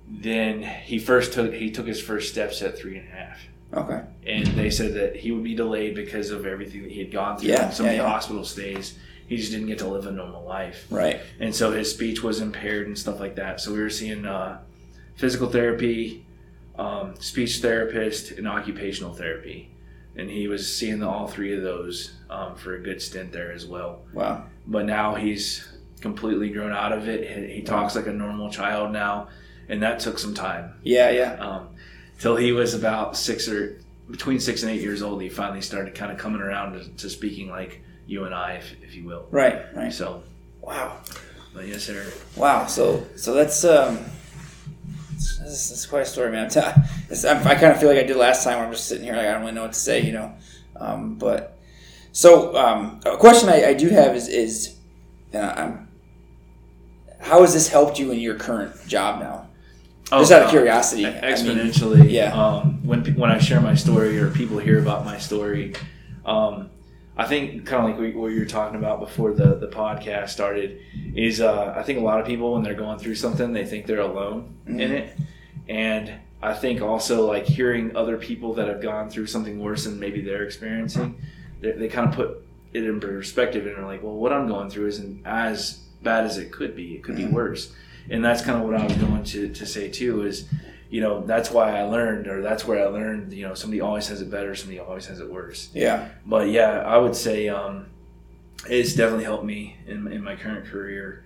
then he first took he took his first steps at three and a half Okay. and they said that he would be delayed because of everything that he had gone through, Yeah, some yeah, of the yeah. hospital stays. He just didn't get to live a normal life, Right. and so his speech was impaired and stuff like that. So we were seeing uh, physical therapy, um, speech therapist, and occupational therapy, and he was seeing all three of those um, for a good stint there as well. Wow. But now he's completely grown out of it. He, he talks like a normal child now, and that took some time Yeah. Yeah. um, till he was about six or between six and eight years old. He finally started kind of coming around to, to speaking like you and I, if, if you will. Right. Right. So, Wow. but yes, sir. Wow. So so that's um. This is, this is quite a story, man. I'm t- I'm, I kind of feel like I did last time, where I'm just sitting here, like I don't really know what to say, you know. Um, but so um, a question I, I do have is is uh, um, how has this helped you in your current job now? Just out of uh, curiosity. I mean, exponentially. yeah. Um, when when I share my story or people hear about my story, um, I think kind of like we- what you were talking about before the the podcast started is uh, I think a lot of people when they're going through something they think they're alone in Mhm. it, and I think also like hearing other people that have gone through something worse than maybe they're experiencing, they, they kind of put it in perspective and are like, well, what I'm going through isn't as bad as it could be. It could Mhm. be worse, and that's kind of what I was going to to say too is you know that's why I learned, or that's where I learned. You know, somebody always has it better, somebody always has it worse. yeah. But yeah, I would say um, it's definitely helped me in, in my current career.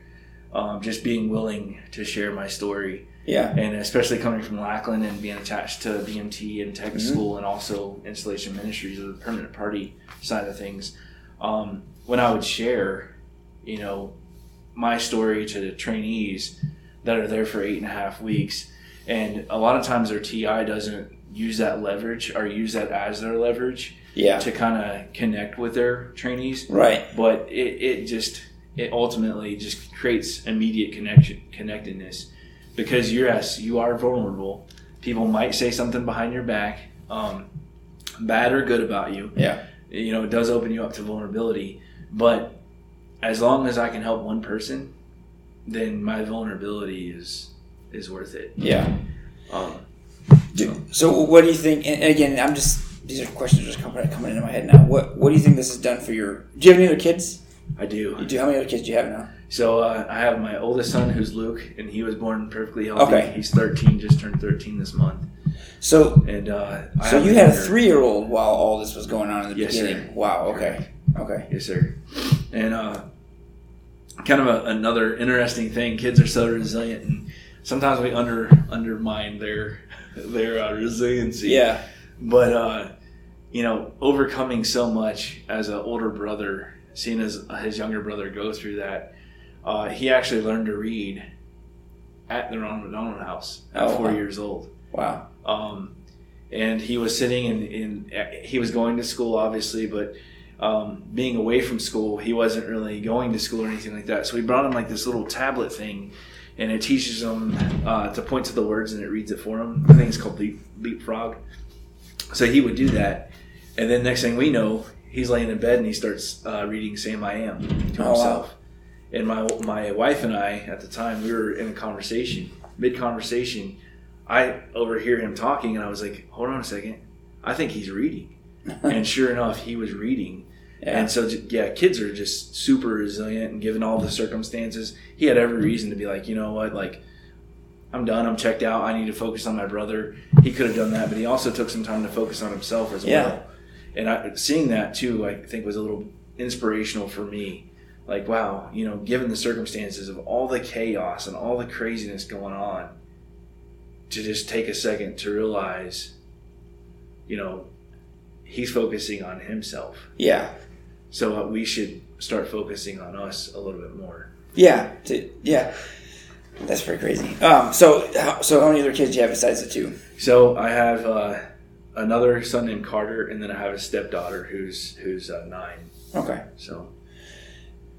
Um, just being willing to share my story, Yeah. and especially coming from Lackland and being attached to BMT and tech Mhm. school, and also installation ministries or the permanent party side of things. Um, when I would share, you know, my story to the trainees that are there for eight and a half weeks, and a lot of times their TI doesn't use that leverage or use that as their leverage Yeah. to kind of connect with their trainees Right. but it, it just it ultimately just creates immediate connection connectedness because you're yes you are vulnerable people might say something behind your back um, bad or good about you Yeah. you know it does open you up to vulnerability but as long as i can help one person then my vulnerability is is worth it Yeah. um, Do, so what do you think? And again, I'm just these are questions just coming coming into my head now. What What do you think this has done for your? Do you have any other kids? i do You do. How many other kids do you have now? So uh, I have my oldest son, who's Luke, and he was born perfectly healthy. Okay. He's 13, just turned 13 this month. So And uh, I so you had a three year old while all this was going on in the Yes, sir. beginning. Wow. Okay. Okay. Yes, sir. And uh, kind of a, another interesting thing. Kids are so resilient, and sometimes we under undermine their their uh, resiliency. Yeah. But uh, you know, overcoming so much as an older brother, seeing his his younger brother go through that, uh, he actually learned to read at the Ronald McDonald House at Oh, four wow. years old. Wow. Um, and he was sitting in, in he was going to school obviously, but um, being away from school, he wasn't really going to school or anything like that. So we brought him like this little tablet thing, and it teaches him uh, to point to the words and it reads it for him. I think it's called Leap, Leapfrog. So he would do that, and then next thing we know, he's laying in bed and he starts uh, reading "Sam I Am" to Oh, wow. himself. And my my wife and I at the time we were in a conversation, mid conversation. I overhear him talking, and I was like, "Hold on a second, I think he's reading." and sure enough, he was reading. Yeah. And so, yeah, kids are just super resilient, and given all the circumstances, he had every mm-hmm. reason to be like, you know what, like, I'm done. I'm checked out. I need to focus on my brother. He could have done that, but he also took some time to focus on himself as Yeah. well. And I, seeing that too, I think was a little inspirational for me. Like, wow, you know, given the circumstances of all the chaos and all the craziness going on, to just take a second to realize, you know, he's focusing on himself. Yeah. So uh, we should start focusing on us a little bit more. Yeah. To, yeah. That's pretty crazy. Um. So how, so how many other kids do you have besides the two? So I have uh, another son named Carter, and then I have a stepdaughter who's who's uh, nine. Okay. So,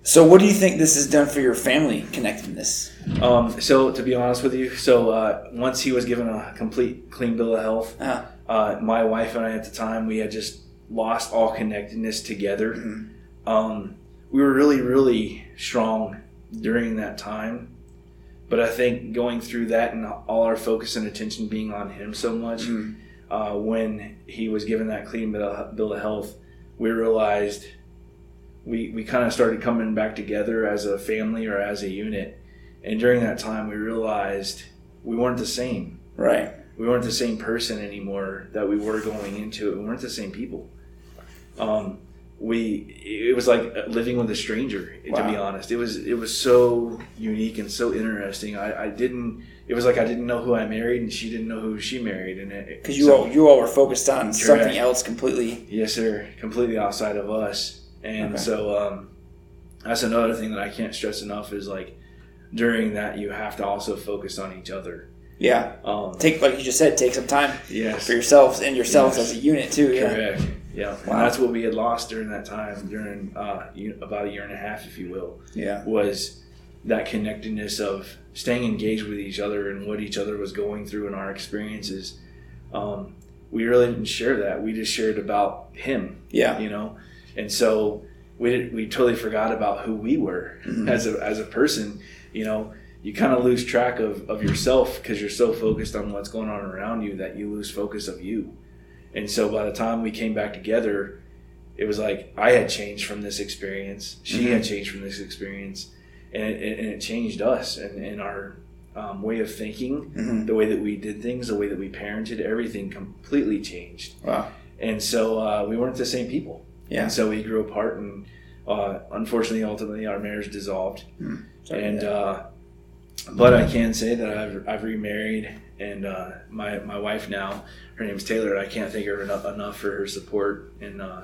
So what do you think this has done for your family connectedness? um, so to be honest with you, so uh, once he was given a complete clean bill of health, Uh, uh, my wife and I at the time we had just lost all connectedness together. Mhm. Um, we were really really strong during that time, but I think going through that and all our focus and attention being on him so much. Mhm. uh, when he was given that clean bill of, bill of health, we realized we, we kind of started coming back together as a family or as a unit. And during that time, we realized we weren't the same. Right. We weren't the same person anymore that we were going into it. We weren't the same people. Um, we it was like living with a stranger to be honest it was it was so unique and so interesting I, I didn't it was like i didn't know who i married and she didn't know who she married and it Because you so- all you all were focused on something else completely. Yes, sir. Completely outside of us. And Okay. so um, that's another thing that I can't stress enough is like during that you have to also focus on each other. Yeah. Um, Take like you just said, take some time yes. for yourselves and yourselves Yes. as a unit too. Yeah. Correct. Yeah. Wow. And that's what we had lost during that time, during uh, you- about a year and a half, if you will, Yeah. was that connectedness of staying engaged with each other and what each other was going through and our experiences. Um, we really didn't share that. We just shared about him Yeah. you know and so we we totally forgot about who we were Mhm. as a as a person you know you kind of lose track of, of yourself because you're so focused on what's going on around you that you lose focus of you and so by the time we came back together it was like i had changed from this experience she had changed from this experience and it, and it changed us and, and our um, way of thinking hmm the way that we did things the way that we parented everything completely changed Wow. and so uh, we weren't the same people. Yeah. And so we grew apart, and uh, unfortunately, ultimately, our marriage dissolved. Sorry and to hear uh, but I can say that I've, I've remarried, and uh, my my wife now, her name's Taylor. And I can't thank her enough, enough for her support, and uh,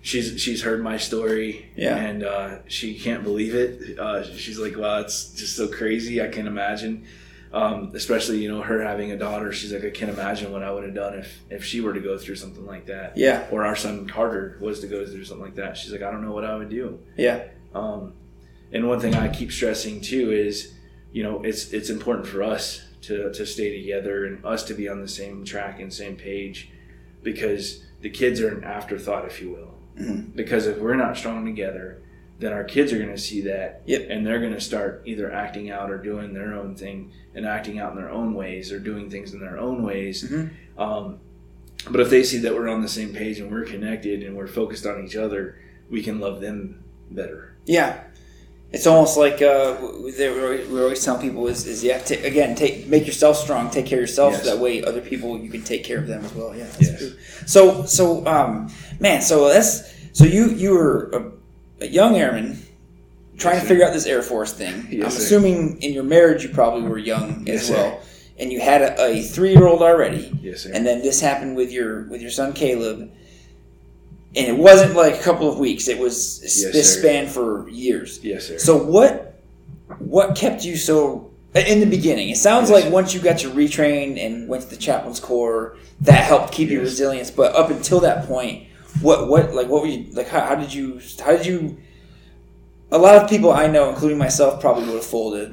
she's she's heard my story, Yeah. and uh, she can't believe it. Uh, she's like, "Wow, it's just so crazy. I can't imagine." Um, especially, you know, her having a daughter. She's like, I can't imagine what I would have done if if she were to go through something like that yeah. or our son Carter was to go through something like that. She's like, I don't know what I would do. Yeah. Um, and one thing I keep stressing too is, you know, it's it's important for us to to stay together and us to be on the same track and same page, because the kids are an afterthought, if you will. Mhm. Because if we're not strong together, then our kids are going to see that, Yep. and they're going to start either acting out or doing their own thing and acting out in their own ways or doing things in their own ways. Mhm. Um, but if they see that we're on the same page and we're connected and we're focused on each other, we can love them better. Yeah. It's almost like uh, we're always telling people is, is yeah, ta again, take make yourself strong, take care of yourself, Yes. so that way other people you can take care of them as well. Yeah, that's Yes. true. So so um, man, so that's so you you were a, a young airman trying Yes, to figure out this Air Force thing. Yes, I'm sir. assuming in your marriage you probably were young as sir. well, and you had a, a three year old already. Yes, sir. And then this happened with your with your son Caleb, and it wasn't like a couple of weeks. It was Yes, this sir. span for years. yes, sir. So what what kept you so in the beginning? It sounds Yes. like once you got to retrain and went to the chaplain's corps, that helped keep you Yes. resilience. But up until that point, what what like what were you like? How, how did you how did you? A lot of people I know, including myself, probably would have folded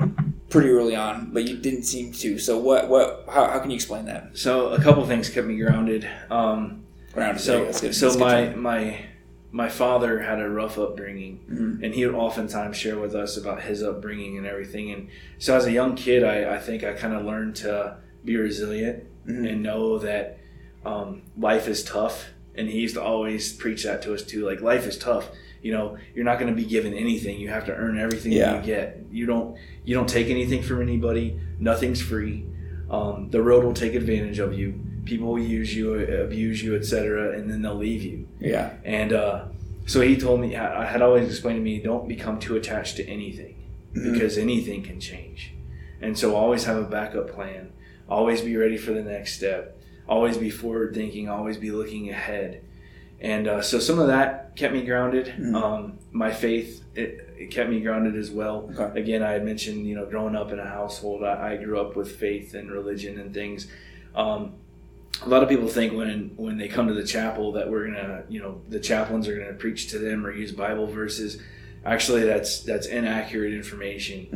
pretty early on, but you didn't seem to. So what what how, how can you explain that? so a couple things kept me grounded. Um, Grounded, so that's good. so That's my my my father had a rough upbringing, Mhm. and he would oftentimes share with us about his upbringing and everything. And so as a young kid, I, I think I kind of learned to be resilient Mhm. and know that um, life is tough. And he used to always preach that to us too, like life is tough. You know, you're not going to be given anything. You have to earn everything Yeah. that you get. You don't you don't take anything from anybody. Nothing's free. Um, the road will take advantage of you. People will use you, abuse you, etc., and then they'll leave you. Yeah. And uh, so he told me, I had always explained to me, don't become too attached to anything Mhm. because anything can change. And so always have a backup plan. Always be ready for the next step. Always be forward thinking. Always be looking ahead. And uh, so some of that kept me grounded. Mhm. Um, my faith it, it kept me grounded as well. Okay. Again, I had mentioned you know growing up in a household, I, I grew up with faith and religion and things. Um, a lot of people think when when they come to the chapel that we're gonna you know the chaplains are gonna preach to them or use Bible verses. Actually, that's that's inaccurate information.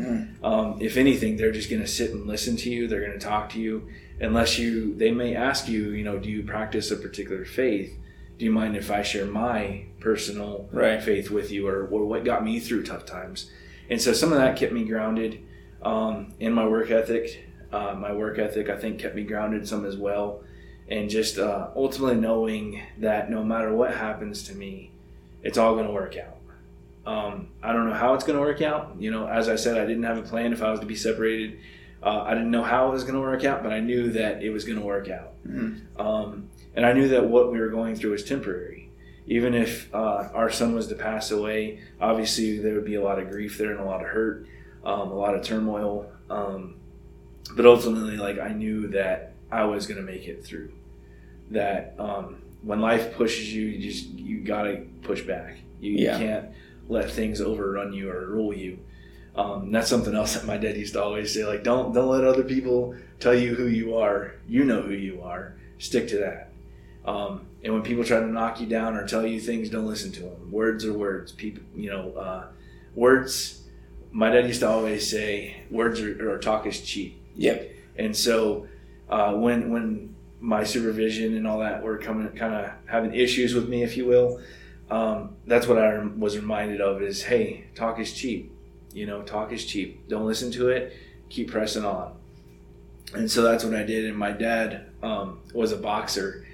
Mhm. Um, if anything, they're just gonna sit and listen to you. They're gonna talk to you, unless you. They may ask you, you know, do you practice a particular faith? Do you mind if I share my personal Right. faith with you, or, or what got me through tough times? And so some of that kept me grounded um, in my work ethic. Uh, my work ethic, I think, kept me grounded some as well and just uh, ultimately knowing that no matter what happens to me, it's all going to work out. Um, I don't know how it's going to work out. You know, as I said, I didn't have a plan if I was to be separated. Uh, I didn't know how it was going to work out, but I knew that it was going to work out. Mhm. Um, and I knew that what we were going through was temporary. Even if uh, our son was to pass away, obviously there would be a lot of grief there and a lot of hurt, um, a lot of turmoil. Um, but ultimately, like I knew that I was going to make it through. That um, when life pushes you, you just you gotta push back. You, Yeah. you can't let things overrun you or rule you. Um, that's something else that my dad used to always say. Like, don't don't let other people tell you who you are. You know who you are. Stick to that. Um, and when people try to knock you down or tell you things, don't listen to them. Words are words. People, you know, uh, words. My dad used to always say, "Words are, or talk is cheap." Yep. And so uh, when when my supervision and all that were coming, kind of having issues with me, if you will, um, that's what I was reminded of: is hey, talk is cheap. You know, talk is cheap. Don't listen to it. Keep pressing on. And so that's what I did. And my dad um, was a boxer.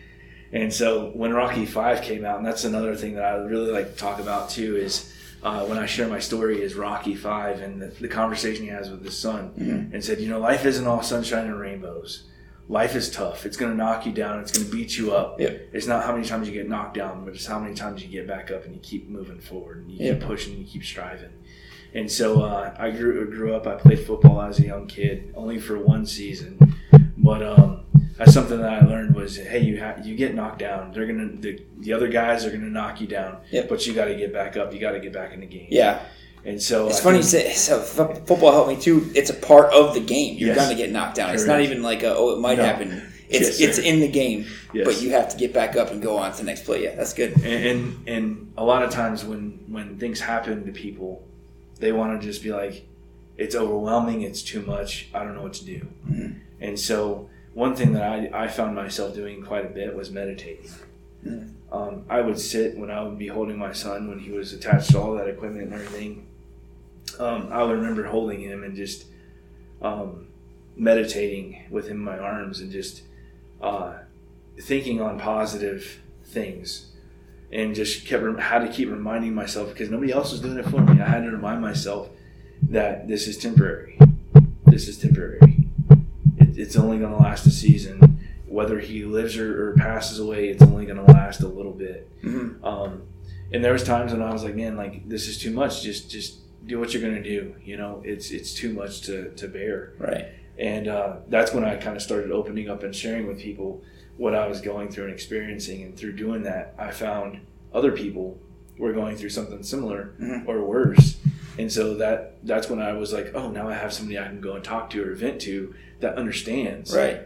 And so when Rocky Five came out, and that's another thing that I really like to talk about too, is uh, when I share my story is Rocky Five and the, the conversation he has with his son, Mhm. and said, you know, life isn't all sunshine and rainbows. Life is tough. It's going to knock you down. It's going to beat you up. It's not how many times you get knocked down, but it's how many times you get back up and you keep moving forward and you keep pushing and you keep striving. And so uh, I grew grew up. I played football as a young kid, only for one season, but um, that's something that I learned was, hey, you ha- you get knocked down. They're gonna the, the other guys are gonna knock you down, Yep. but you got to get back up. You got to get back in the game. Yeah. And so It's I funny you say so football helped me too. It's a part of the game. You're Yes. gonna get knocked down. It's not even like a, oh it might No. happen. It's Yes, it's in the game, Yes. but you have to get back up and go on to the next play. Yeah, that's good. and, and and a lot of times when when things happen to people they want to just be like it's overwhelming it's too much i don't know what to do Mhm. and so one thing that I, I found myself doing quite a bit was meditating Mhm. um, i would sit when i would be holding my son when he was attached to all that equipment and everything um, i would remember holding him and just um, meditating with him in my arms and just uh, thinking on positive things and just kept had to keep reminding myself because nobody else was doing it for me. I had to remind myself that this is temporary. This is temporary. It, it's only going to last a season. Whether he lives or, or passes away, it's only going to last a little bit. Mhm. Um, and there was times when I was like, man, like this is too much. Just just do what you're going to do. You know, it's it's too much to to bear. Right. And uh, that's when I kind of started opening up and sharing with people what I was going through and experiencing. And through doing that, I found other people were going through something similar Mhm. or worse. And so that that's when I was like, oh, now I have somebody I can go and talk to or vent to that understands. Right.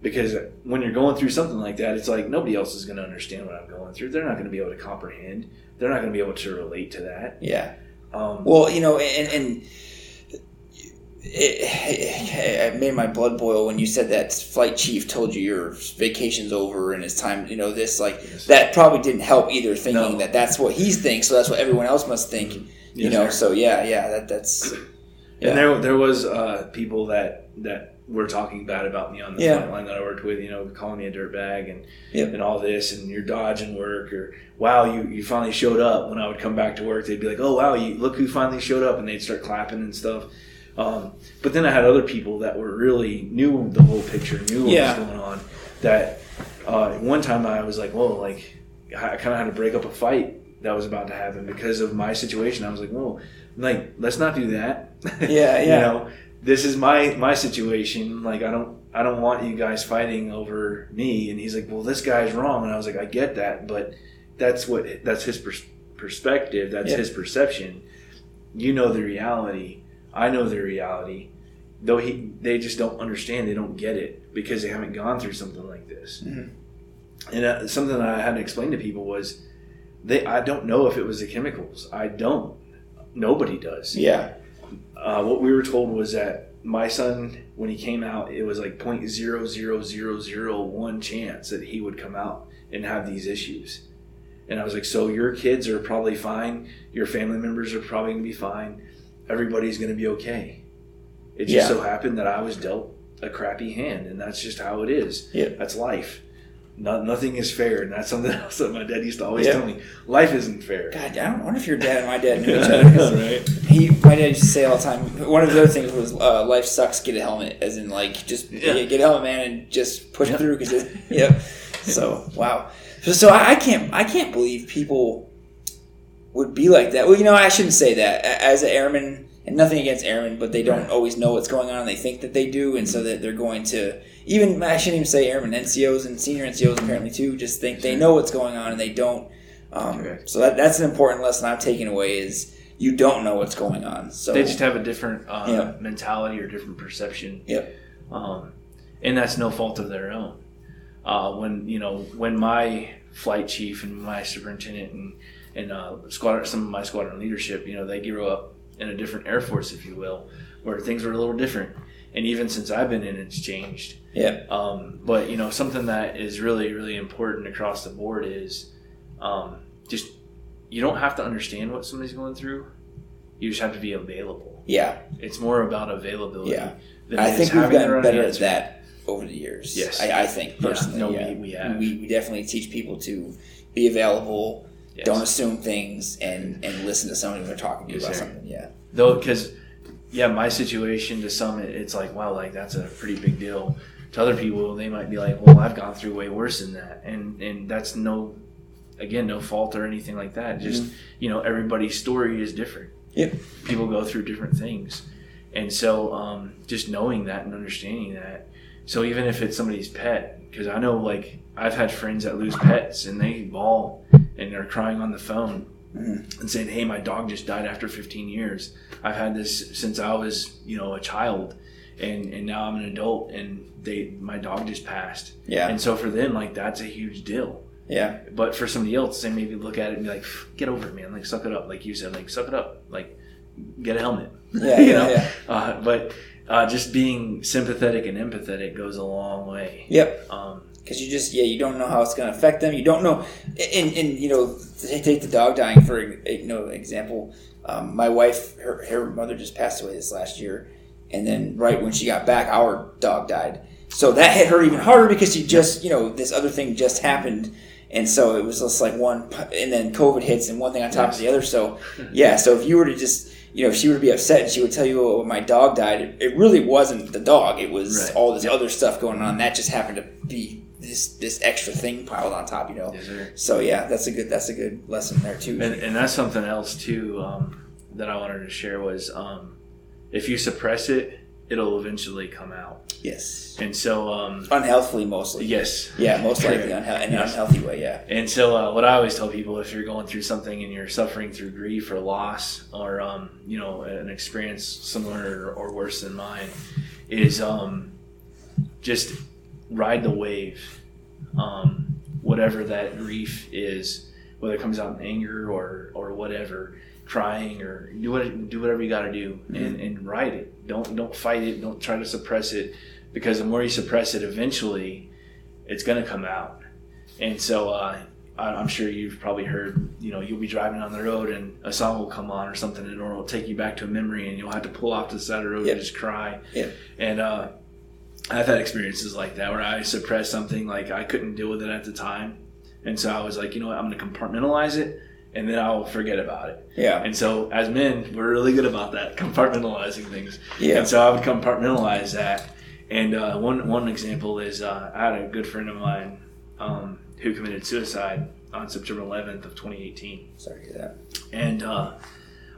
Because when you're going through something like that, it's like nobody else is going to understand what I'm going through. They're not going to be able to comprehend. They're not going to be able to relate to that. Yeah. Um, Well, you know, and, and it, it made my blood boil when you said that flight chief told you your vacation's over and it's time. You know, this like Yes. that probably didn't help either. Thinking No. that that's what he thinks, so that's what everyone else must think. You Yes, know, sir. so yeah, yeah, that that's yeah. And there, there was uh, people that that were talking bad about me on the Yeah. flight line that I worked with, you know, calling me a dirtbag and Yep. and all this, and you're dodging work, or wow, you, you finally showed up. When I would come back to work, they'd be like, oh wow, you look who finally showed up, and they'd start clapping and stuff. Um, but then I had other people that were really knew the whole picture, knew what Yeah. was going on. That uh, one time I was like, whoa, like I kind of had to break up a fight that was about to happen because of my situation. I was like, whoa, like let's not do that. Yeah, you yeah. know, this is my my situation. Like I don't I don't want you guys fighting over me. And he's like, well, this guy's wrong. And I was like, I get that, but that's what that's his pers- perspective. That's Yeah. his perception. You know the reality. I know the reality. Though he, they just don't understand. They don't get it because they haven't gone through something like this. Mhm. And uh, something that I had to explain to people was, they. I don't know if it was the chemicals. I don't. Nobody does Yeah. Uh, what we were told was that my son, when he came out, it was like point zero zero zero zero one chance that he would come out and have these issues. And I was like, so your kids are probably fine. Your family members are probably gonna be fine. Everybody's gonna be okay. It just Yeah. so happened that I was dealt a crappy hand, and that's just how it is. Yeah. That's life. No, nothing is fair, and that's something else that my dad used to always Yeah. tell me. Life isn't fair. God, I don't wonder if your dad and my dad knew each other. right? He, my dad used to say all the time. One of the other things was, uh, "Life sucks. Get a helmet." As in, like, just Yeah. get a helmet, man, and just push through. Because, yep. So, wow. So, so I, I can't, I can't believe people would be like that. Well, you know, I shouldn't say that. As an airman, and nothing against airmen, but they don't always know what's going on. and They think that they do, and so that they're going to even. I shouldn't even say airmen, NCOs and senior NCOs apparently too. Just think they know what's going on, and they don't. Um, so that, that's an important lesson I've taken away is you don't know what's going on. So they just have a different uh, Yeah. mentality or different perception. Yep. Um, and that's no fault of their own. Uh, when you know when my flight chief and my superintendent and and uh, squadron, some of my squadron leadership, you know, they grew up in a different Air Force, if you will, where things were a little different. And even since I've been in, it's changed. Yep. Um, but you know, something that is really, really important across the board is um, just you don't have to understand what somebody's going through. You just have to be available. Yeah. It's more about availability. Yeah. I think we've gotten better at that over the years. Yes. I, I think Yeah. personally. No, yeah. we- we have. We, we definitely teach people to be available. Yes. Don't assume things and, and listen to somebody when they're talking to you Yes, about sir. something. Yeah. though because yeah my situation to some it- it's like wow like that's a pretty big deal. To other people they might be like well i've gone through way worse than that. And and that's no again no fault or anything like that. Just you know everybody's story is different. Yep. people go through different things. And so um, just knowing that and understanding that. So even if it's somebody's pet because i know like i've had friends that lose pets and they bawl and they're crying on the phone. And saying hey my dog just died after 15 years i've had this since i was you know a child and and now i'm an adult and they my dog just passed Yeah. and so for them like that's a huge deal Yeah. but for somebody else, they maybe look at it and be like, "Get over it, man! Like, suck it up!" Like you said, like, suck it up! Like, get a helmet. Yeah. you yeah, know. yeah. Uh, but uh, just being sympathetic and empathetic goes a long way. Yep. Um, because you just yeah you don't know how it's going to affect them. You don't know and, and you know take the dog dying for you know example. Um, my wife her, her mother just passed away this last year and then right when she got back our dog died. So that hit her even harder because she just you know this other thing just happened. And so it was just like one and then covid hits and one thing on top of the other. So yeah so if you were to just you know if she were to be upset and she would tell you oh my dog died it, it really wasn't the dog. It was Right. all this other stuff going on. That just happened to be this this extra thing piled on top you know? Yes, so yeah that's a good that's a good lesson there too. And, and that's something else too um, that I wanted to share was um, if you suppress it, it'll eventually come out. yes. And so, um, unhealthily mostly. Yes, yeah most likely unhe- in an unhealthy way yeah. And so, uh, what I always tell people, if you're going through something and you're suffering through grief or loss, or um, you know, an experience similar or worse than mine, is um, just ride the wave. Um, whatever that grief is, whether it comes out in anger or or whatever, crying or do what do whatever you got to do and, and ride it. Don't don't fight it. Don't try to suppress it, because the more you suppress it, eventually, it's gonna come out. And so uh, I- I'm sure you've probably heard, you know, you'll be driving on the road and a song will come on or something, and it'll take you back to a memory, and you'll have to pull off to the side of the road and just cry. Yep. And uh, I've had experiences like that where I suppressed something like I couldn't deal with it at the time, and so I was like, you know what, I'm going to compartmentalize it, and then I'll forget about it. Yeah. And so as men, we're really good about that, compartmentalizing things. Yeah. And so I would compartmentalize that. And uh, one one example is uh, I had a good friend of mine um, who committed suicide on September 11th of 2018 Sorry to hear that. and uh,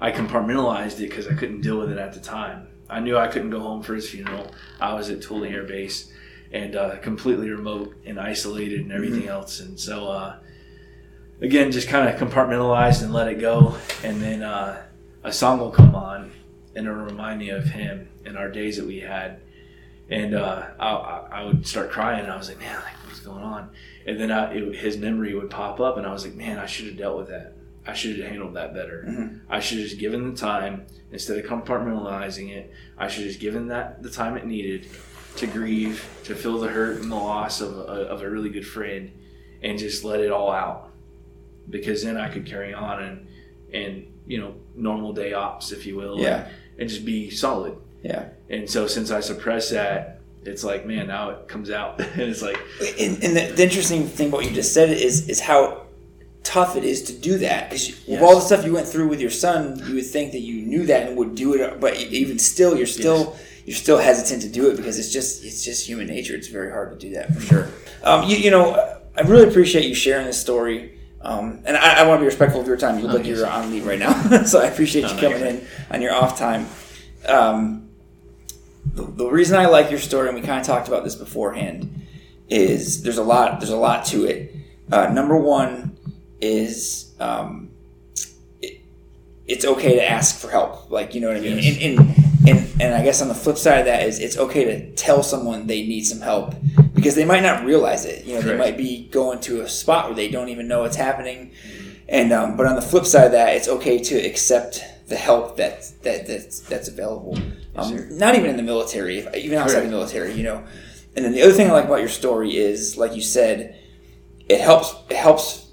I compartmentalized it because I couldn't deal with it at the time. I knew I couldn't go home for his funeral. I was at Thule Air Base and uh, completely remote and isolated and everything else. And so, uh, again, just kind of compartmentalized and let it go. And then uh, a song will come on and it'll remind me of him and our days that we had. And uh, I, I would start crying. And I was like, man, like, what's going on? And then I, it, his memory would pop up, and I was like, man, I should have dealt with that. I should have handled that better. Mhm. I should have just given the time instead of compartmentalizing it. I should have just given that the time it needed to grieve, to feel the hurt and the loss of a, of a really good friend, and just let it all out. Because then I could carry on and and you know normal day ops, if you will, Yeah. and, and just be solid. Yeah. And so since I suppress that, it's like man, now it comes out, and it's like And, and the, the interesting thing about what you just said is is how tough it is to do that because with Yes. all the stuff you went through with your son, you would think that you knew that and would do it, but even still, you're still you're still hesitant to do it because it's just it's just human nature. It's very hard to do that for sure. Um, you, you know, I really appreciate you sharing this story. Um, and I, I want to be respectful of your time. You look Oh, like yes. you're on leave right now, so I appreciate No, you coming in on your off time. Um, the, the reason I like your story, and we kind of talked about this beforehand, is there's a lot there's a lot to it. Uh, number one is um, it, it's okay to ask for help. Like you know what I mean. Yes. And, and and and I guess on the flip side of that is it's okay to tell someone they need some help because they might not realize it. You know, they might be going to a spot where they don't even know what's happening. And um, but on the flip side of that, it's okay to accept the help that that that's, that's available. Um, not even in the military, if- even outside Correct. the military, you know. And then the other thing I like about your story is, like you said, it helps. It helps.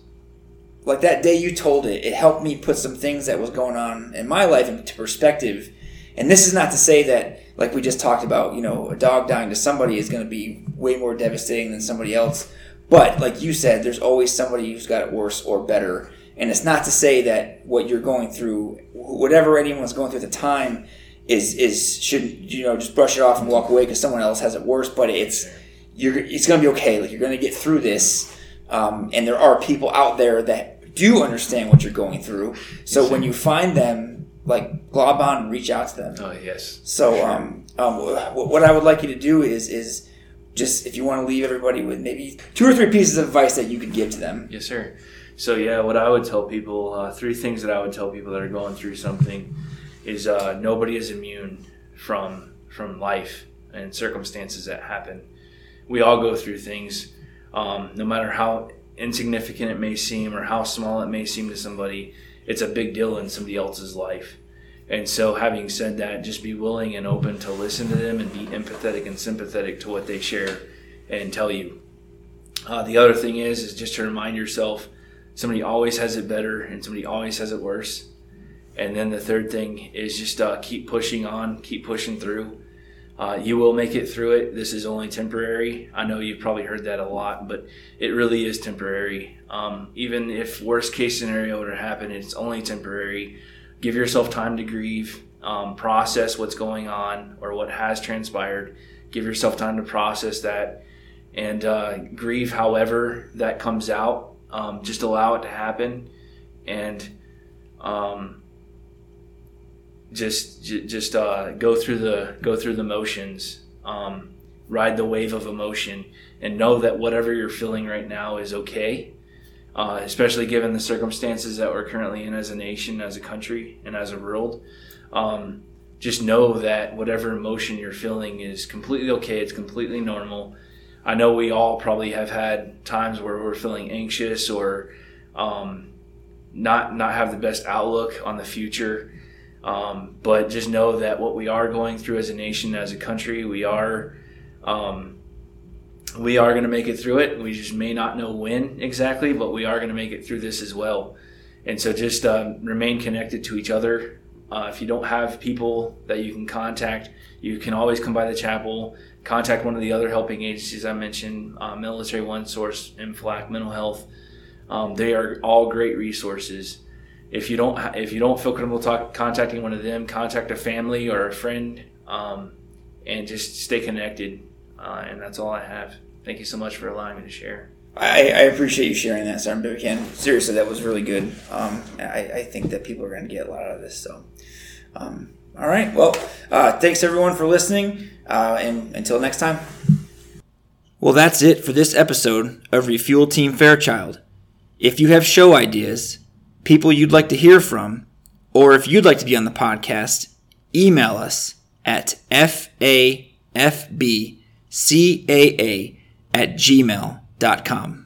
Like that day you told it, it helped me put some things that was going on in my life into perspective. And this is not to say that, like we just talked about, you know, a dog dying to somebody is going to be way more devastating than somebody else. But like you said, there's always somebody who's got it worse or better. And it's not to say that what you're going through, whatever anyone's going through at the time, is is should you know just brush it off and walk away because someone else has it worse. But it's you're it's going to be okay. Like you're going to get through this. Um, and there are people out there that do understand what you're going through. So when you find them, like glob on and reach out to them. oh yes. So Sure. um, um, what I would like you to do is is just if you want to leave everybody with maybe two or three pieces of advice that you could give to them. Yes, sir. So yeah, what I would tell people, uh, three things that I would tell people that are going through something, is uh, nobody is immune from from life and circumstances that happen. We all go through things, um, no matter how insignificant it may seem or how small it may seem to somebody. It's a big deal in somebody else's life. And so, having said that, just be willing and open to listen to them and be empathetic and sympathetic to what they share and tell you. Uh, the other thing is, is just to remind yourself somebody always has it better and somebody always has it worse. And then the third thing is just uh, keep pushing on, keep pushing through. Uh, you will make it through it. This is only temporary. I know you've probably heard that a lot, but it really is temporary. Um, even if worst case scenario were to happen, it's only temporary. Give yourself time to grieve, um, process what's going on or what has transpired. Give yourself time to process that and uh, grieve however that comes out. Um, just allow it to happen, and um, just j- just uh, go through the go through the motions. Um, ride the wave of emotion, and know that whatever you're feeling right now is okay. Uh, especially given the circumstances that we're currently in as a nation, as a country, and as a world. Um, just know that whatever emotion you're feeling is completely okay. It's completely normal. I know we all probably have had times where we're feeling anxious or um, not not have the best outlook on the future. Um, but just know that what we are going through as a nation, as a country, we are um, we are going to make it through it. We just may not know when exactly, but we are going to make it through this as well. And so just um, remain connected to each other. Uh, if you don't have people that you can contact, you can always come by the chapel. contact one of the other helping agencies I mentioned, uh, Military One Source, MFLC, Mental Health. Um, they are all great resources. If you don't ha- if you don't feel comfortable talk, contacting one of them, contact a family or a friend, um, and just stay connected. Uh, and that's all I have. Thank you so much for allowing me to share. I, I appreciate you sharing that, Sergeant Buchanan. Seriously, that was really good. Um, I, I think that people are going to get a lot out of this. So, um, all right. Well, uh, thanks everyone for listening, uh, and until next time. Well, that's it for this episode of Refuel Team Fairchild. If you have show ideas, people you'd like to hear from, or if you'd like to be on the podcast, email us at fafbcaa at gmail.com.